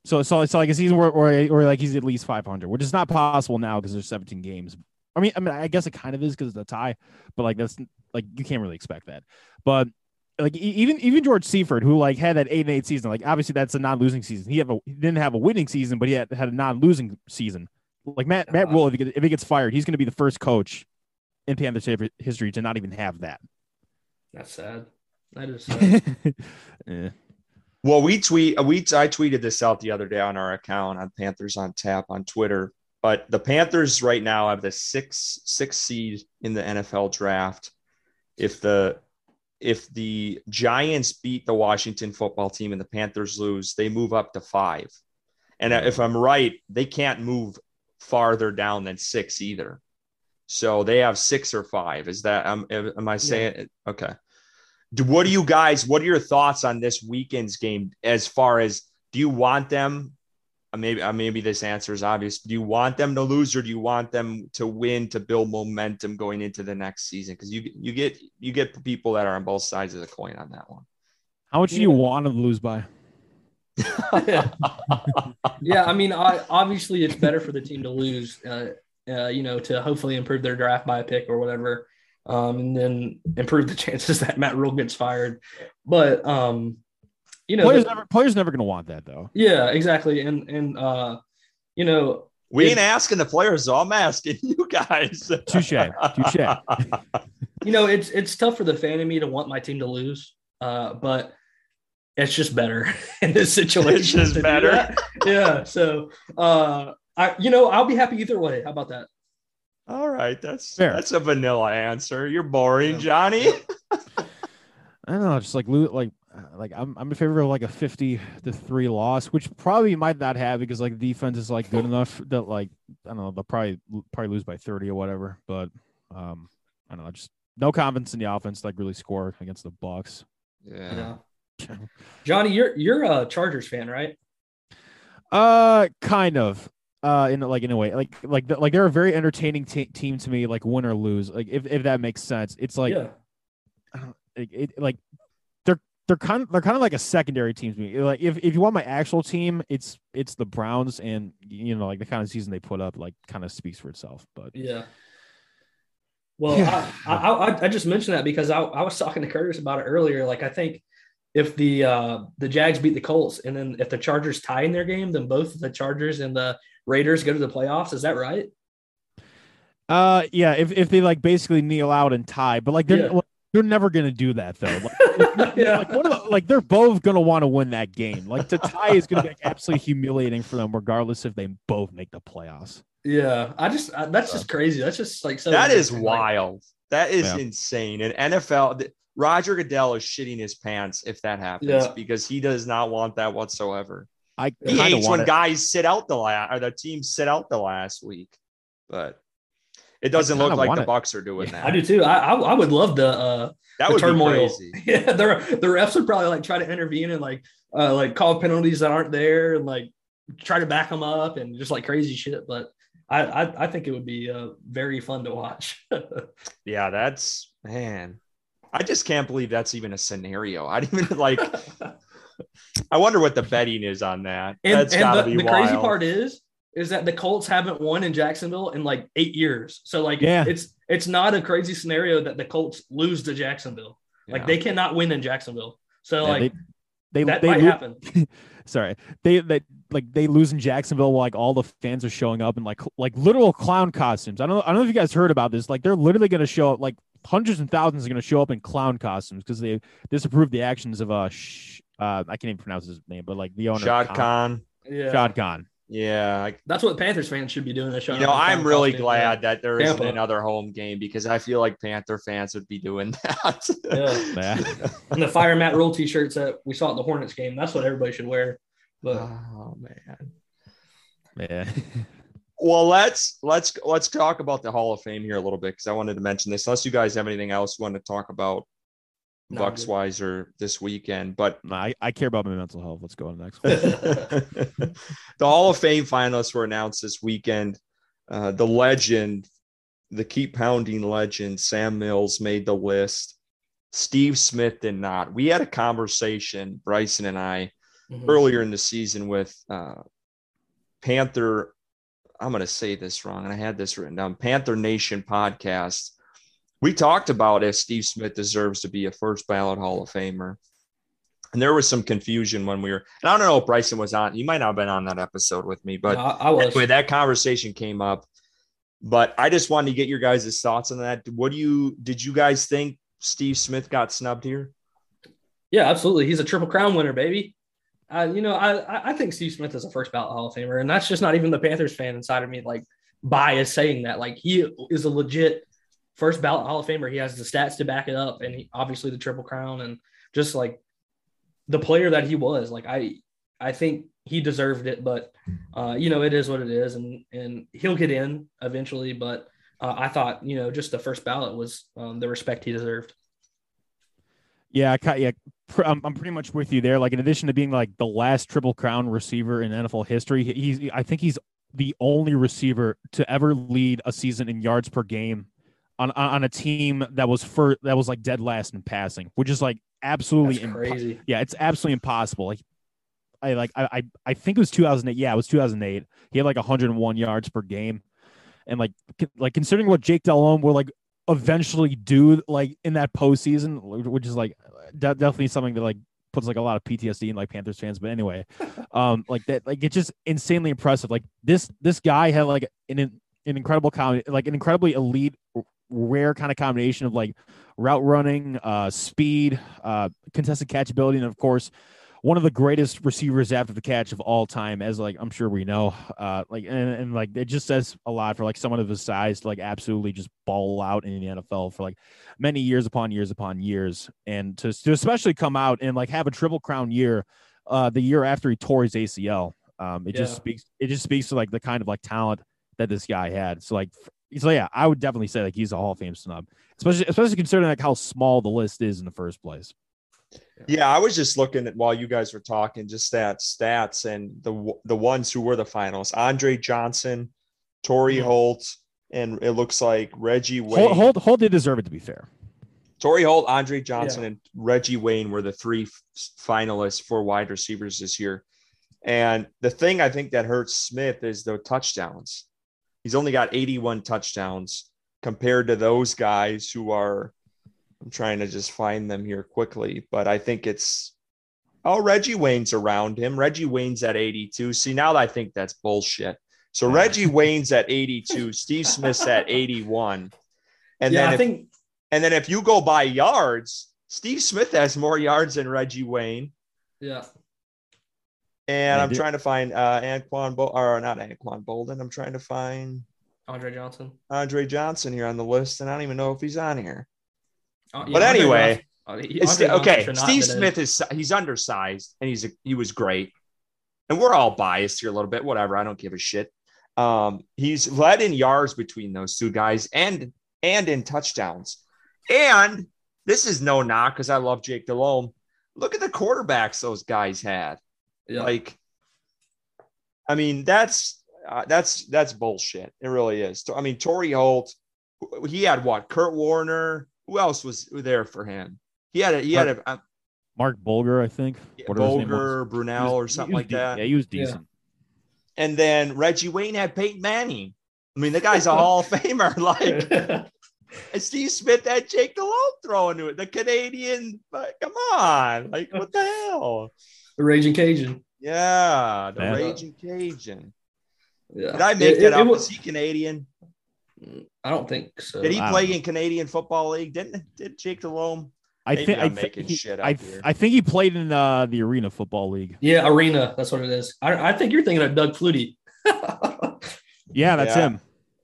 So so it's like a season where or, or like he's at least 500, which is not possible now because there's 17 games. I mean, I mean, I guess it kind of is because it's a tie, but like that's like you can't really expect that. But like even even George Seifert, who like had that eight and eight season, like obviously that's a non-losing season. He have a he didn't have a winning season, but he had, had a non-losing season. Like Matt Matt uh-huh. if he, get- if he gets fired, he's going to be the first coach in Panthers history to not even have that. That's sad. That is sad. [laughs] yeah. Well, we tweet we I tweeted this out the other day on our account on Panthers on Tap on Twitter. But the Panthers right now have the six six seed in the NFL draft. If the if the Giants beat the Washington football team and the Panthers lose, they move up to five. And if I'm right, they can't move farther down than six either. So they have six or five. Is that um, am I saying it? Okay. Do, what do you guys? What are your thoughts on this weekend's game? As far as do you want them? uh, Maybe uh, maybe this answer is obvious. Do you want them to lose, or do you want them to win to build momentum going into the next season? Because you you get you get people that are on both sides of the coin on that one. How much do you want to lose by? yeah. [laughs] yeah, I mean, I, obviously it's better for the team to lose, uh, uh, you know, to hopefully improve their draft by a pick or whatever, um, and then improve the [laughs] chances that Matt Rhule gets fired. But um, you know, Players the- never players never going to want that though. yeah, exactly, and and uh, you know, We Yeah. ain't asking the players, though. I'm asking [laughs] you guys. Touche, touche. [laughs] you know, it's it's tough for the fan in me to want my team to lose, uh, but it's just better in this situation. It's just better. Yeah. So, uh, I you know, I'll be happy either way. How about that? All right, that's Fair. that's a vanilla answer. You're boring, Yeah. Johnny. [laughs] I don't know, just like lo- like like I'm I'm in favor of like a 50 to 3 loss, which probably might not have because like the defense is like good enough that like I don't know, they'll probably probably lose by 30 or whatever, but um I don't know, just no confidence in the offense to, like really score against the Bucs. Yeah. Johnny, you're you're a Chargers fan, right? Uh kind of uh in like in a way like like like they're a very entertaining te- team to me like win or lose like if, if that makes sense it's like yeah. I don't- it, it like they're they're kind of they're kind of like a secondary team to me. Like if, if you want my actual team, it's it's the Browns, and you know like the kind of season they put up like kind of speaks for itself. But Yeah. Well, Yeah. I, I, I I just mentioned that because I, I was talking to Curtis about it earlier. Like I think if the uh, the Jags beat the Colts and then if the Chargers tie in their game, then both the Chargers and the Raiders go to the playoffs. Is that right? uh yeah, if if they like basically kneel out and tie, but like they're Yeah. like, they're never gonna do that though. Like, [laughs] yeah. like, one of the, like they're both gonna want to win that game. Like to tie is gonna be like, absolutely humiliating for them, regardless if they both make the playoffs. Yeah. I just I, that's just crazy. That's just like so. That is interesting. Like, wild. That is Yeah. insane. And NFL, th- Roger Goodell is shitting his pants if that happens Yeah. because he does not want that whatsoever. I He hates when it. guys sit out the last or the team sit out the last week, but it doesn't look like the it. Bucs are doing that. I do too. I, I I would love the uh that the would turmoil. be crazy. [laughs] Yeah, the the refs would probably like try to intervene and like uh like call penalties that aren't there and like try to back them up and just like crazy shit. But I I, I think it would be uh very fun to watch. [laughs] Yeah, that's man. I just can't believe that's even a scenario. I didn't even like. I wonder what the betting is on that. and that's and gotta the, be the wild. crazy part is is that the Colts haven't won in Jacksonville in like eight years. So like Yeah. it's it's not a crazy scenario that the Colts lose to Jacksonville. Like Yeah. they cannot win in Jacksonville. So Yeah, like they that they might lo- happen. [laughs] sorry they they like they lose in Jacksonville while like all the fans are showing up in like like literal clown costumes. I don't I don't know if you guys heard about this. Like they're literally going to show up like hundreds and thousands are going to show up in clown costumes because they disapprove the actions of uh, sh- uh I can't even pronounce his name, but like the owner Shad Khan. Yeah. Shad Khan. Yeah, I- That's what Panthers fans should be doing. This show. you know, I'm really glad that. that there isn't Tampa. another home game because I feel like Panther fans would be doing [laughs] that. Yeah. [laughs] and the Fire Matt Rhule t-shirts that we saw at the Hornets game. That's what everybody should wear. But oh man. Yeah. [laughs] Well, let's let's let's talk about the Hall of Fame here a little bit because I wanted to mention this. Unless you guys have anything else you want to talk about No, Bucks good. this weekend, but No, I, I care about my mental health. Let's go on the next one. [laughs] the. Hall of Fame finalists were announced this weekend. Uh, the legend, the keep pounding legend, Sam Mills made the list. Steve Smith did not. We had a conversation, Bryson and I, Mhm. earlier in the season with uh, Panther. I'm going to say this wrong, and I had this written down. Panther Nation podcast we talked about if Steve Smith deserves to be a first ballot Hall of Famer. And there was some confusion when we were, and I don't know if Bryson was on, You might not have been on that episode with me, but No, I, I was. anyway, that conversation came up. But I just wanted to get your guys' thoughts on that. What do you, did you guys think Steve Smith got snubbed here? Yeah, absolutely. He's a triple crown winner, baby. Uh, you know, I I- think Steve Smith is a first ballot Hall of Famer, and that's just not even the Panthers fan inside of me like bias saying that. Like he is a legit first ballot Hall of Famer. He has the stats to back it up, and he, obviously the triple crown, and just like the player that he was. Like I I think he deserved it, but uh, you know, it is what it is, and and he'll get in eventually. But uh, I thought you know just the first ballot was um, the respect he deserved. Yeah, I yeah, pr- I'm, I'm pretty much with you there. Like in addition to being like the last triple crown receiver in NFL history, he's I think he's the only receiver to ever lead a season in yards per game on on a team that was for that was like dead last in passing, which is like absolutely impo- crazy. yeah, it's absolutely impossible. Like I like I I, I think it was 2008. Yeah, it was 2008. He had like 101 yards per game, and like like considering what Jake Delhomme were like eventually do like in that postseason, which is like de- definitely something that like puts like a lot of PTSD in like Panthers fans. But anyway, [laughs] um, like that like it's just insanely impressive. Like this this guy had like an an incredible com like an incredibly elite rare kind of combination of like route running, uh, speed, uh, contested catchability, and of course, one of the greatest receivers after the catch of all time, as like I'm sure we know. Uh, like and, and like it just says a lot for like someone of his size to like absolutely just ball out in the NFL for like many years upon years upon years, and to to especially come out and like have a triple crown year, uh, the year after he tore his ACL. Um, it just speaks. It just speaks to like the kind of like talent that this guy had. So like, so yeah, I would definitely say like he's a Hall of Fame snub, especially especially considering like how small the list is in the first place. Yeah, I was just looking at while you guys were talking, just that stats and the the ones who were the finalists: Andre Johnson, Torry Mhm. Holt, and it looks like Reggie Wayne. Hold, hold, hold did deserve it to be fair. Torry Holt, Andre Johnson, Yeah. and Reggie Wayne were the three f- finalists for wide receivers this year. And the thing I think that hurts Smith is the touchdowns. He's only got 81 touchdowns compared to those guys who are. I'm trying to just find them here quickly, but I think it's. Oh, Reggie Wayne's around him. Reggie Wayne's at 82. See, now I think that's bullshit. So Reggie [laughs] Wayne's at 82. Steve Smith's at [laughs] 81. And yeah, then I if, think and then if you go by yards, Steve Smith has more yards than Reggie Wayne. yeah. And Yeah, I'm dude. trying to find uh Anquan Bol or not Anquan Boldin. I'm trying to find Andre Johnson. Andre Johnson here on the list, and I don't even know if he's on here. Uh, But anyway, uh, It's Andre okay. Steve have been in. Smith is he's undersized and he's a, he was great. And we're all biased here a little bit. Whatever. I don't give a shit. Um, he's led in yards between those two guys and and in touchdowns. And this is no knock because I love Jake Delhomme. Look at the quarterbacks those guys had. Yeah. Like, I mean, that's uh, that's that's bullshit. It really is. I mean, Torry Holt, he had what? Kurt Warner. Who else was there for him? He had a he had a, a Marc Bulger, I think. whatever his name was. Bulger, Brunell, was- or something like de- that. Yeah, he was Yeah. decent. And then Reggie Wayne had Peyton Manning. I mean, the guy's a Hall of Famer. [laughs] Like, [laughs] and Steve Smith had Jake Delhomme throwing to it. The Canadian, but come on, like what the hell? the Raging Cajun. Yeah, the Yeah. Raging Cajun. Yeah. Did I make It- that it- it up? was- Is he Canadian? I don't think so. Did he play in Canadian Football League? Didn't did Jake Delhomme? I think I I'm thi- making he- shit I, up here. I think he played in uh, the Arena Football League. Yeah, Arena. That's what it is. I, I think you're thinking of Doug Flutie. [laughs] Yeah, that's Yeah. him.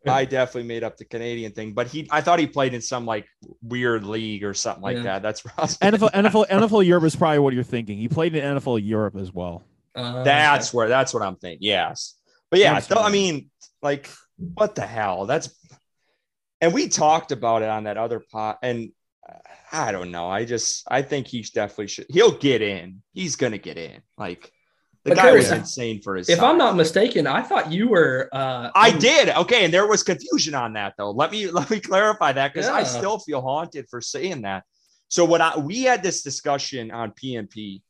I definitely made up the Canadian thing, but he I thought he played in some like weird league or something like Yeah. that. That's what I was- NFL NFL NFL Europe is probably what you're thinking. He played in NFL Europe as well. Uh, That's where that's what I'm thinking. Yes. But yeah, th- I mean, like, what the hell? That's and we talked about it on that other pot, and uh, I don't know. I just I think he definitely should. He'll get in. He's gonna get in. Like the But guy was insane for his. If size. I'm not mistaken, I thought you were. Uh, I in- did. Okay, and there was confusion on that though. Let me [laughs] let me clarify that because I still feel haunted for saying that. So when I we had this discussion on PMP,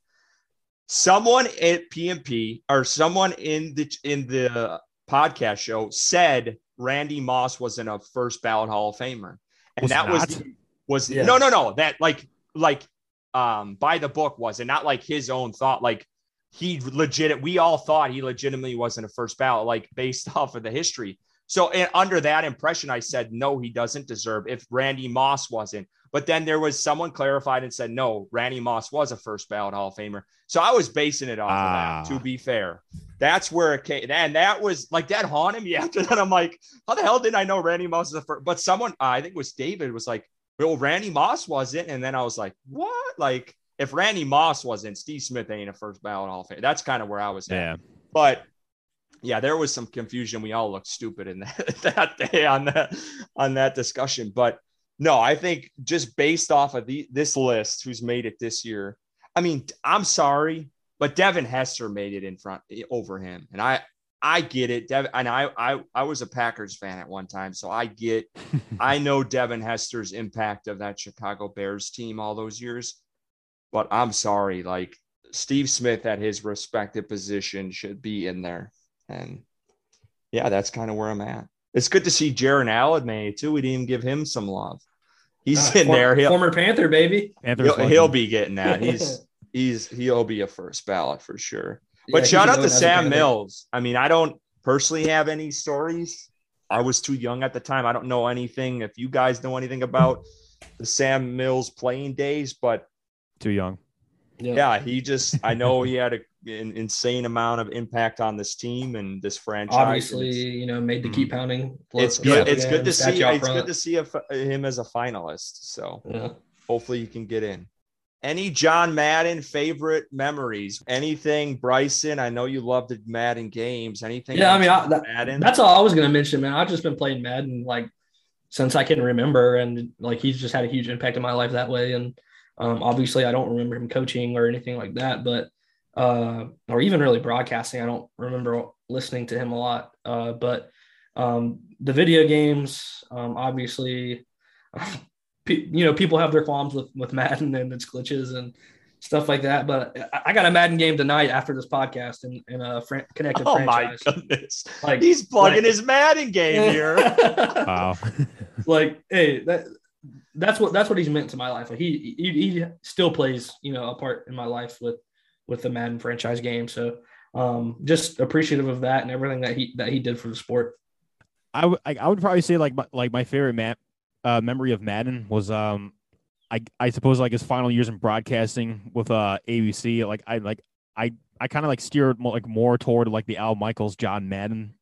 someone at PMP or someone in the in the podcast show said Randy Moss wasn't a first ballot Hall of Famer. and Was that it was not? was Yeah. no no no that like like um by the book was and not like his own thought like he legit we all thought he legitimately wasn't a first ballot like [laughs] based off of the history so under that impression i said no he doesn't deserve if randy moss wasn't but then there was someone clarified and said no randy moss was a first ballot hall of famer so i was basing it off Ah. of that to be fair that's where it came and that was like that haunted me [laughs] after that i'm like how the hell did i know randy moss was the first but someone uh, i think it was david was like well, Randy Moss wasn't. And then I was like, what? Like, if Randy Moss wasn't, Steve Smith ain't a first ballot Hall of Fame. That's kind of where I was at. Yeah. But yeah, there was some confusion. We all looked stupid in [laughs] that, that day on that on that discussion. But no, I think just based off of the this list, who's made it this year. I mean, I'm sorry, but Devin Hester made it in front eh, over him, and I I get it. Devin, and I I I was a Packers fan at one time, so I get [laughs] I know Devin Hester's impact of that Chicago Bears team all those years, but I'm sorry, like Steve Smith at his respective position should be in there. And yeah, that's kind of where I'm at. It's good to see Jared Allen made too. We didn't even give him some love. He's Uh, in for- there. He'll, former Panther, baby. Panthers he'll, he'll be getting that. [laughs] He's he's he'll be a first ballot for sure. But he's shout out to Sam Mills. I mean, I don't personally have any stories. I was too young at the time. I don't know anything. If you guys know anything about the Sam Mills playing days, but Too young. Yeah. yeah, he just I know he had a, an insane amount of impact on this team and this franchise. and Obviously, you know, made the Mhm. keep pounding. it's good. yeah, It's good to see. out It's good to see a, him as a finalist. So Yeah. hopefully he can get in. Any John Madden favorite memories? Anything, Bryson? I know you love the Madden games. Anything? Yeah, I mean, I- that- Madden. That's all I was gonna mention, man. I've just been playing Madden like since I can remember, and like he's just had a huge impact in my life that way. And um, obviously, I don't remember him coaching or anything like that, but uh, or even really broadcasting. I don't remember listening to him a lot. Uh, but um, the video games, um, obviously, [laughs] pe- you know, people have their qualms with with Madden and its glitches and stuff like that. But I- I got a Madden game tonight after this podcast in, in a fran- connected oh my goodness, Like he's plugging like- his Madden game here. [laughs] Wow. [laughs] like hey that that's what that's what he's meant to my life like he, he he still plays you know a part in my life with with the madden franchise game. So um just appreciative of that and everything that he that he did for the sport. I would I would probably say like my, like my favorite Matt uh, memory of Madden was um I I suppose like his final years in broadcasting with uh ABC like I like I I kind of like steered more, like more toward like the Al Michaels John Madden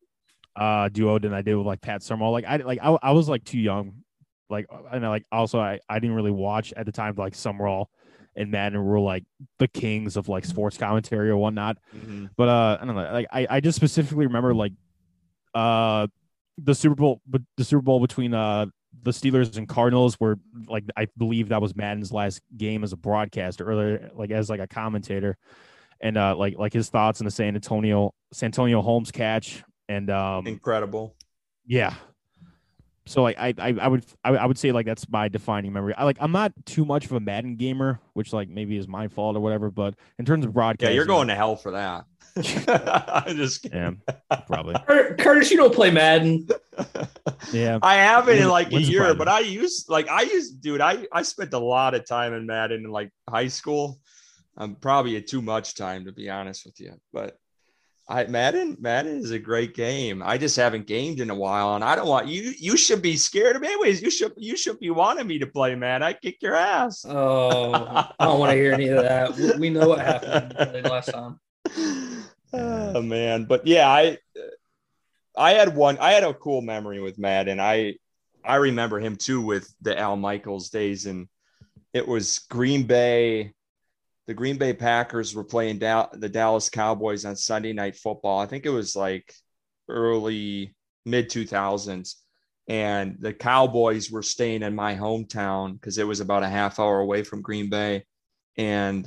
uh duo than I did with like Pat Summerall. Like I like I, I was like too young. Like and I, like also I I didn't really watch at the time like Summerall and Madden were like the kings of like sports commentary or whatnot Mhm. but uh I don't know like I I just specifically remember like uh the Super Bowl but the Super Bowl between uh the Steelers and Cardinals were like I believe that was Madden's last game as a broadcaster earlier like as like a commentator and uh like like his thoughts on the Santonio San Antonio Holmes catch and um Incredible. yeah. So like I, I I would I, I would say like that's my defining memory. I like I'm not too much of a Madden gamer, which like maybe is my fault or whatever. But in terms of broadcast, Yeah, you're going to hell for that. [laughs] I'm just kidding. Yeah, probably. [laughs] Curtis you don't play madden [laughs] Yeah, I haven't in Wouldn't- like a year, but. I used like I used, dude. I I spent a lot of time in Madden in like high school. I'm probably at too much time to be honest with you, but I Madden Madden is a great game. I just haven't gamed in a while, and I don't want you. You should be scared of me, anyways. You should you should be wanting me to play, man. I kick your ass. oh i don't want to hear any of that we, we know what happened last time [sighs] oh man, but yeah, I I had one. I had a cool memory with Madden. I I remember him too with the Al Michaels days, and it was Green Bay. The Green Bay Packers were playing Dal- the Dallas Cowboys on Sunday Night Football. I think it was like early mid two thousands, and the Cowboys were staying in my hometown because it was about a half hour away from Green Bay, and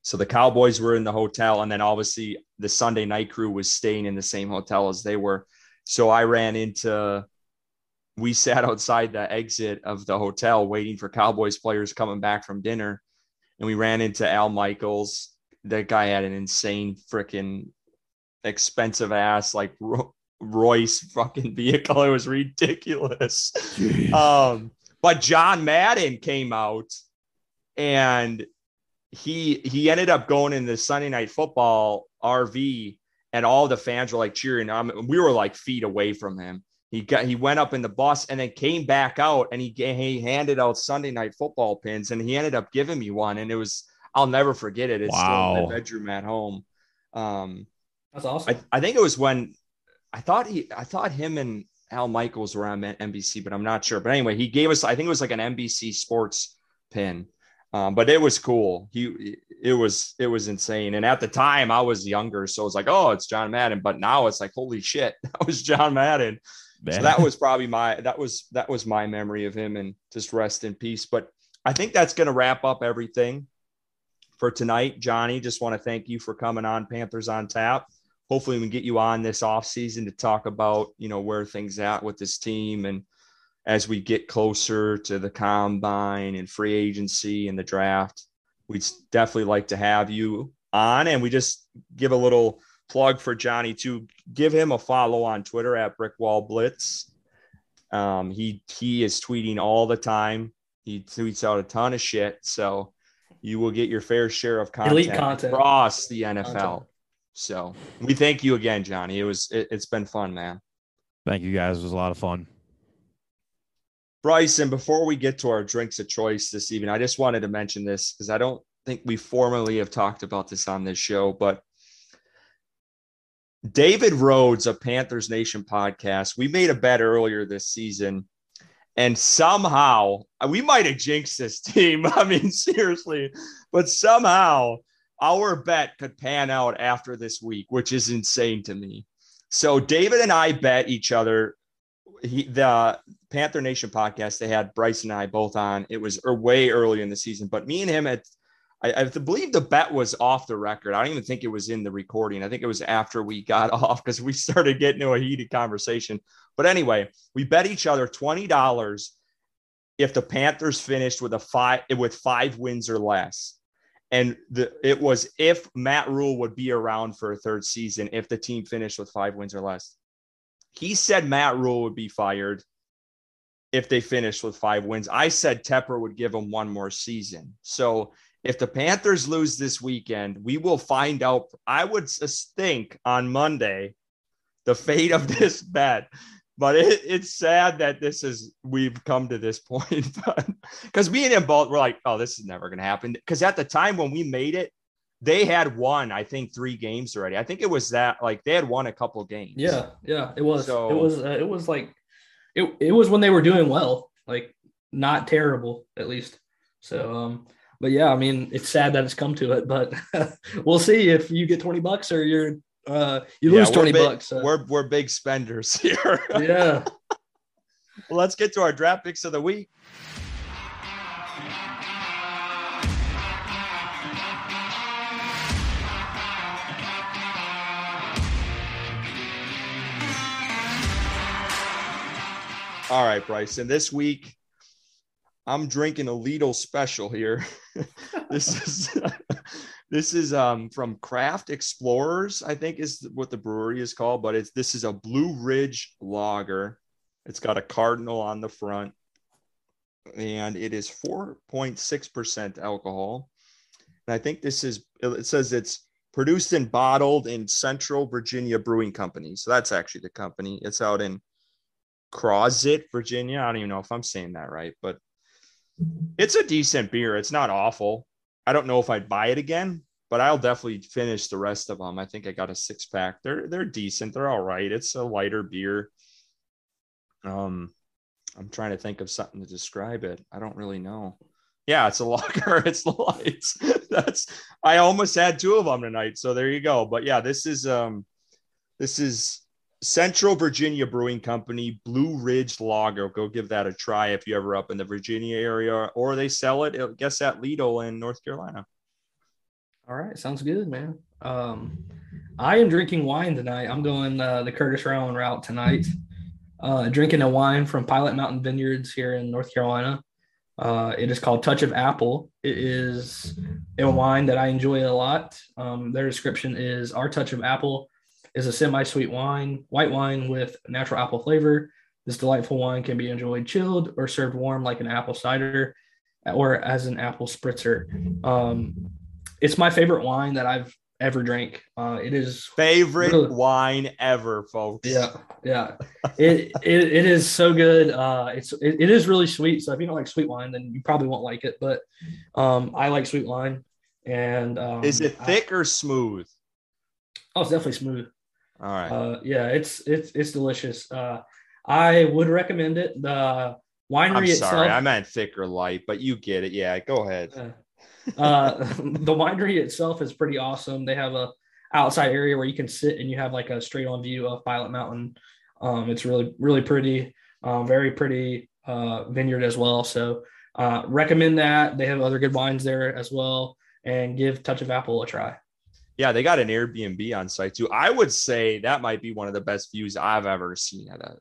so the Cowboys were in the hotel, and then obviously the Sunday night crew was staying in the same hotel as they were. So I ran into, we [laughs] sat outside the exit of the hotel waiting for Cowboys players coming back from dinner. And we ran into Al Michaels. That guy had an insane freaking expensive ass, like ro- Royce fucking vehicle. [laughs] It was ridiculous. Um, but John Madden came out and he he ended up going in the Sunday night football RV and all the fans were like cheering. Mean, we were like feet away from him. He got he went up in the bus and then came back out and he he handed out Sunday night football pins and he ended up giving me one and it was I'll never forget it. It's wow. still in my bedroom at home. Um, That's awesome. I, I think it was when I thought he I thought him and Al Michaels were on NBC, but I'm not sure. But anyway, he gave us I think it was like an NBC Sports pin. Um, but it was cool. He it was it was insane. And at the time I was younger, so it's like, oh, it's John Madden. But now it's like, holy shit, [laughs] that was John Madden. Man. So that was probably my that was that was my memory of him and just rest in peace. But I think that's gonna wrap up everything for tonight. Johnny, just want to thank you for coming on Panthers on Tap. Hopefully we can get you on this off season to talk about, you know, where things at with this team and as we get closer to the combine and free agency and the draft, we'd definitely like to have you on. And we just give a little plug for Johnny to give him a follow on Twitter at Brickwall Blitz. Um, he he is tweeting all the time. He tweets out a ton of shit. So you will get your fair share of content, Elite content. across the NFL. Content. So we thank you again, Johnny. It was it, it's been fun, man. Thank you guys. It was a lot of fun. Bryson, before we get to our drinks of choice this evening, I just wanted to mention this because I don't think we formally have talked about this on this show, but David Rhodes of Panthers Nation podcast, we made a bet earlier this season, and somehow we might have jinxed this team. [laughs] I mean, seriously, but somehow our bet could pan out after this week, which is insane to me. So David and I bet each other he the Panther Nation podcast, they had Bryce and I both on. It was er, way early in the season, but me and him had I, I, believe the bet was off the record. I don't even think it was in the recording. I think it was after we got [laughs] off because we started getting into a heated conversation. But anyway, we bet each other twenty dollars if the Panthers finished with a five with five wins or less. And the, it was if Matt Rhule would be around for a third season if the team finished with five wins or less. He said Matt Rhule would be fired if they finished with five wins. I said Tepper would give him one more season. So if the Panthers lose this weekend, we will find out. I would think on Monday the fate of [laughs] this bet. But it, it's sad that this is we've come to this [laughs] point. Because me and him both were like, "Oh, this is never going to happen." Because at the time when we made it, they had won, I think, three games already. I think it was that like they had won a couple games. Yeah, yeah, it was. So, it was. Uh, it was like it. It was when they were doing well, like not terrible at least. So, um, but yeah, I mean, it's sad that it's come to it, but [laughs] we'll see if you get twenty bucks or you're uh you lose yeah, 20 big, bucks. Uh, we're we're big spenders [laughs] here. yeah. [laughs] well, let's get to our draft picks of the week. All right, Bryson. This week, I'm drinking a Lidl special here. [laughs] this [laughs] is [laughs] this is um, from Craft Explorers, I think is what the brewery is called, but it's this is a Blue Ridge Lager. It's got a cardinal on the front, and it is 4.6% alcohol. And I think this is it says it's produced and bottled in Central Virginia Brewing Company. So that's actually the company. It's out in Crozet, Virginia. I don't even know if I'm saying that right, but it's a decent beer. It's not awful. I don't know if I'd buy it again, but I'll definitely finish the rest of them. I think I got a six pack. They're they're decent. They're all right. It's a lighter beer. Um, I'm trying to think of something to describe it. I don't really know. Yeah, it's a [laughs] locker. It's lights. [laughs] That's I almost had two of them tonight. So there you go. But yeah, this is um this is Central Virginia Brewing Company, Blue Ridge Lager. Go give that a try if you're ever up in the Virginia area, or they sell it, I guess, at Lidl in North Carolina. All right, sounds good, man. Um, I am drinking wine tonight. I'm going uh, the Curtis Rowan route tonight. Uh, drinking a wine from Pilot Mountain Vineyards here in North Carolina. Uh, it is called Touch of Apple. It is a wine that I enjoy a lot. Um, their description is our touch of apple is a semi-sweet wine, white wine with natural apple flavor. This delightful wine can be enjoyed chilled or served warm like an apple cider or as an apple spritzer. Um, it's my favorite wine that I've ever drank. Uh, it is favorite really, wine ever, folks. Yeah, yeah. it, it it is so good. Uh, it's it, it is really sweet. So if you don't like sweet wine, then you probably won't like it. But um, I like sweet wine. And um, is it thick I, or smooth? Oh, it's definitely smooth. All right. Uh, yeah, it's it's it's delicious. Uh, I would recommend it. The winery I'm itself. I meant thick or light, but you get it. Yeah, go ahead. Uh, uh, [laughs] the winery itself is pretty awesome. They have a outside area where you can sit and you have like a straight on view of Pilot Mountain. Um, it's really really pretty. Um, very pretty uh, vineyard as well. So uh, recommend that. They have other good wines there as well. And give Touch of Apple a try. Yeah, they got an Airbnb on site too. I would say that might be one of the best views I've ever seen at a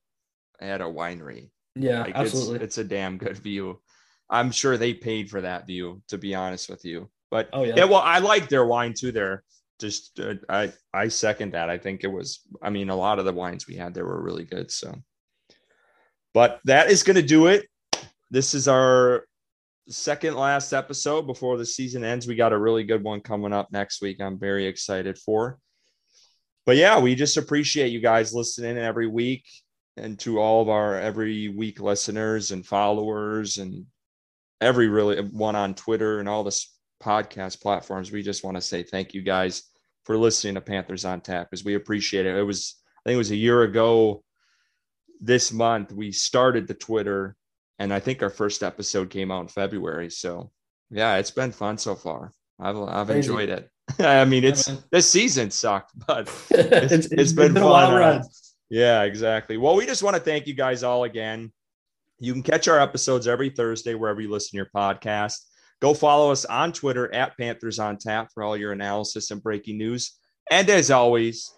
at a winery. Yeah, like absolutely. It's, it's, a damn good view. I'm sure they paid for that view, to be honest with you. But oh yeah, yeah well, I like their wine too. There, just uh, I I second that. I think it was. I mean, a lot of the wines we had there were really good. So, but that is going to do it. This is our second last episode before the season ends. We got a really good one coming up next week. I'm very excited for. But yeah, we just appreciate you guys listening every week and to all of our every week listeners and followers and every really one on Twitter and all this podcast platforms. We just want to say thank you guys for listening to Panthers on Tap because we appreciate it. It was I think it was a year ago this month we started the Twitter and I think our first episode came out in February. So yeah, it's been fun so far. I've I've Crazy. enjoyed it. [laughs] I mean, it's yeah, this season sucked, but [laughs] it's, it's, it's been, been fun. Uh, yeah, exactly. Well, we just want to thank you guys all again. You can catch our episodes every Thursday wherever you listen to your podcast. Go follow us on Twitter at Panthers on Tap for all your analysis and breaking news. And as always,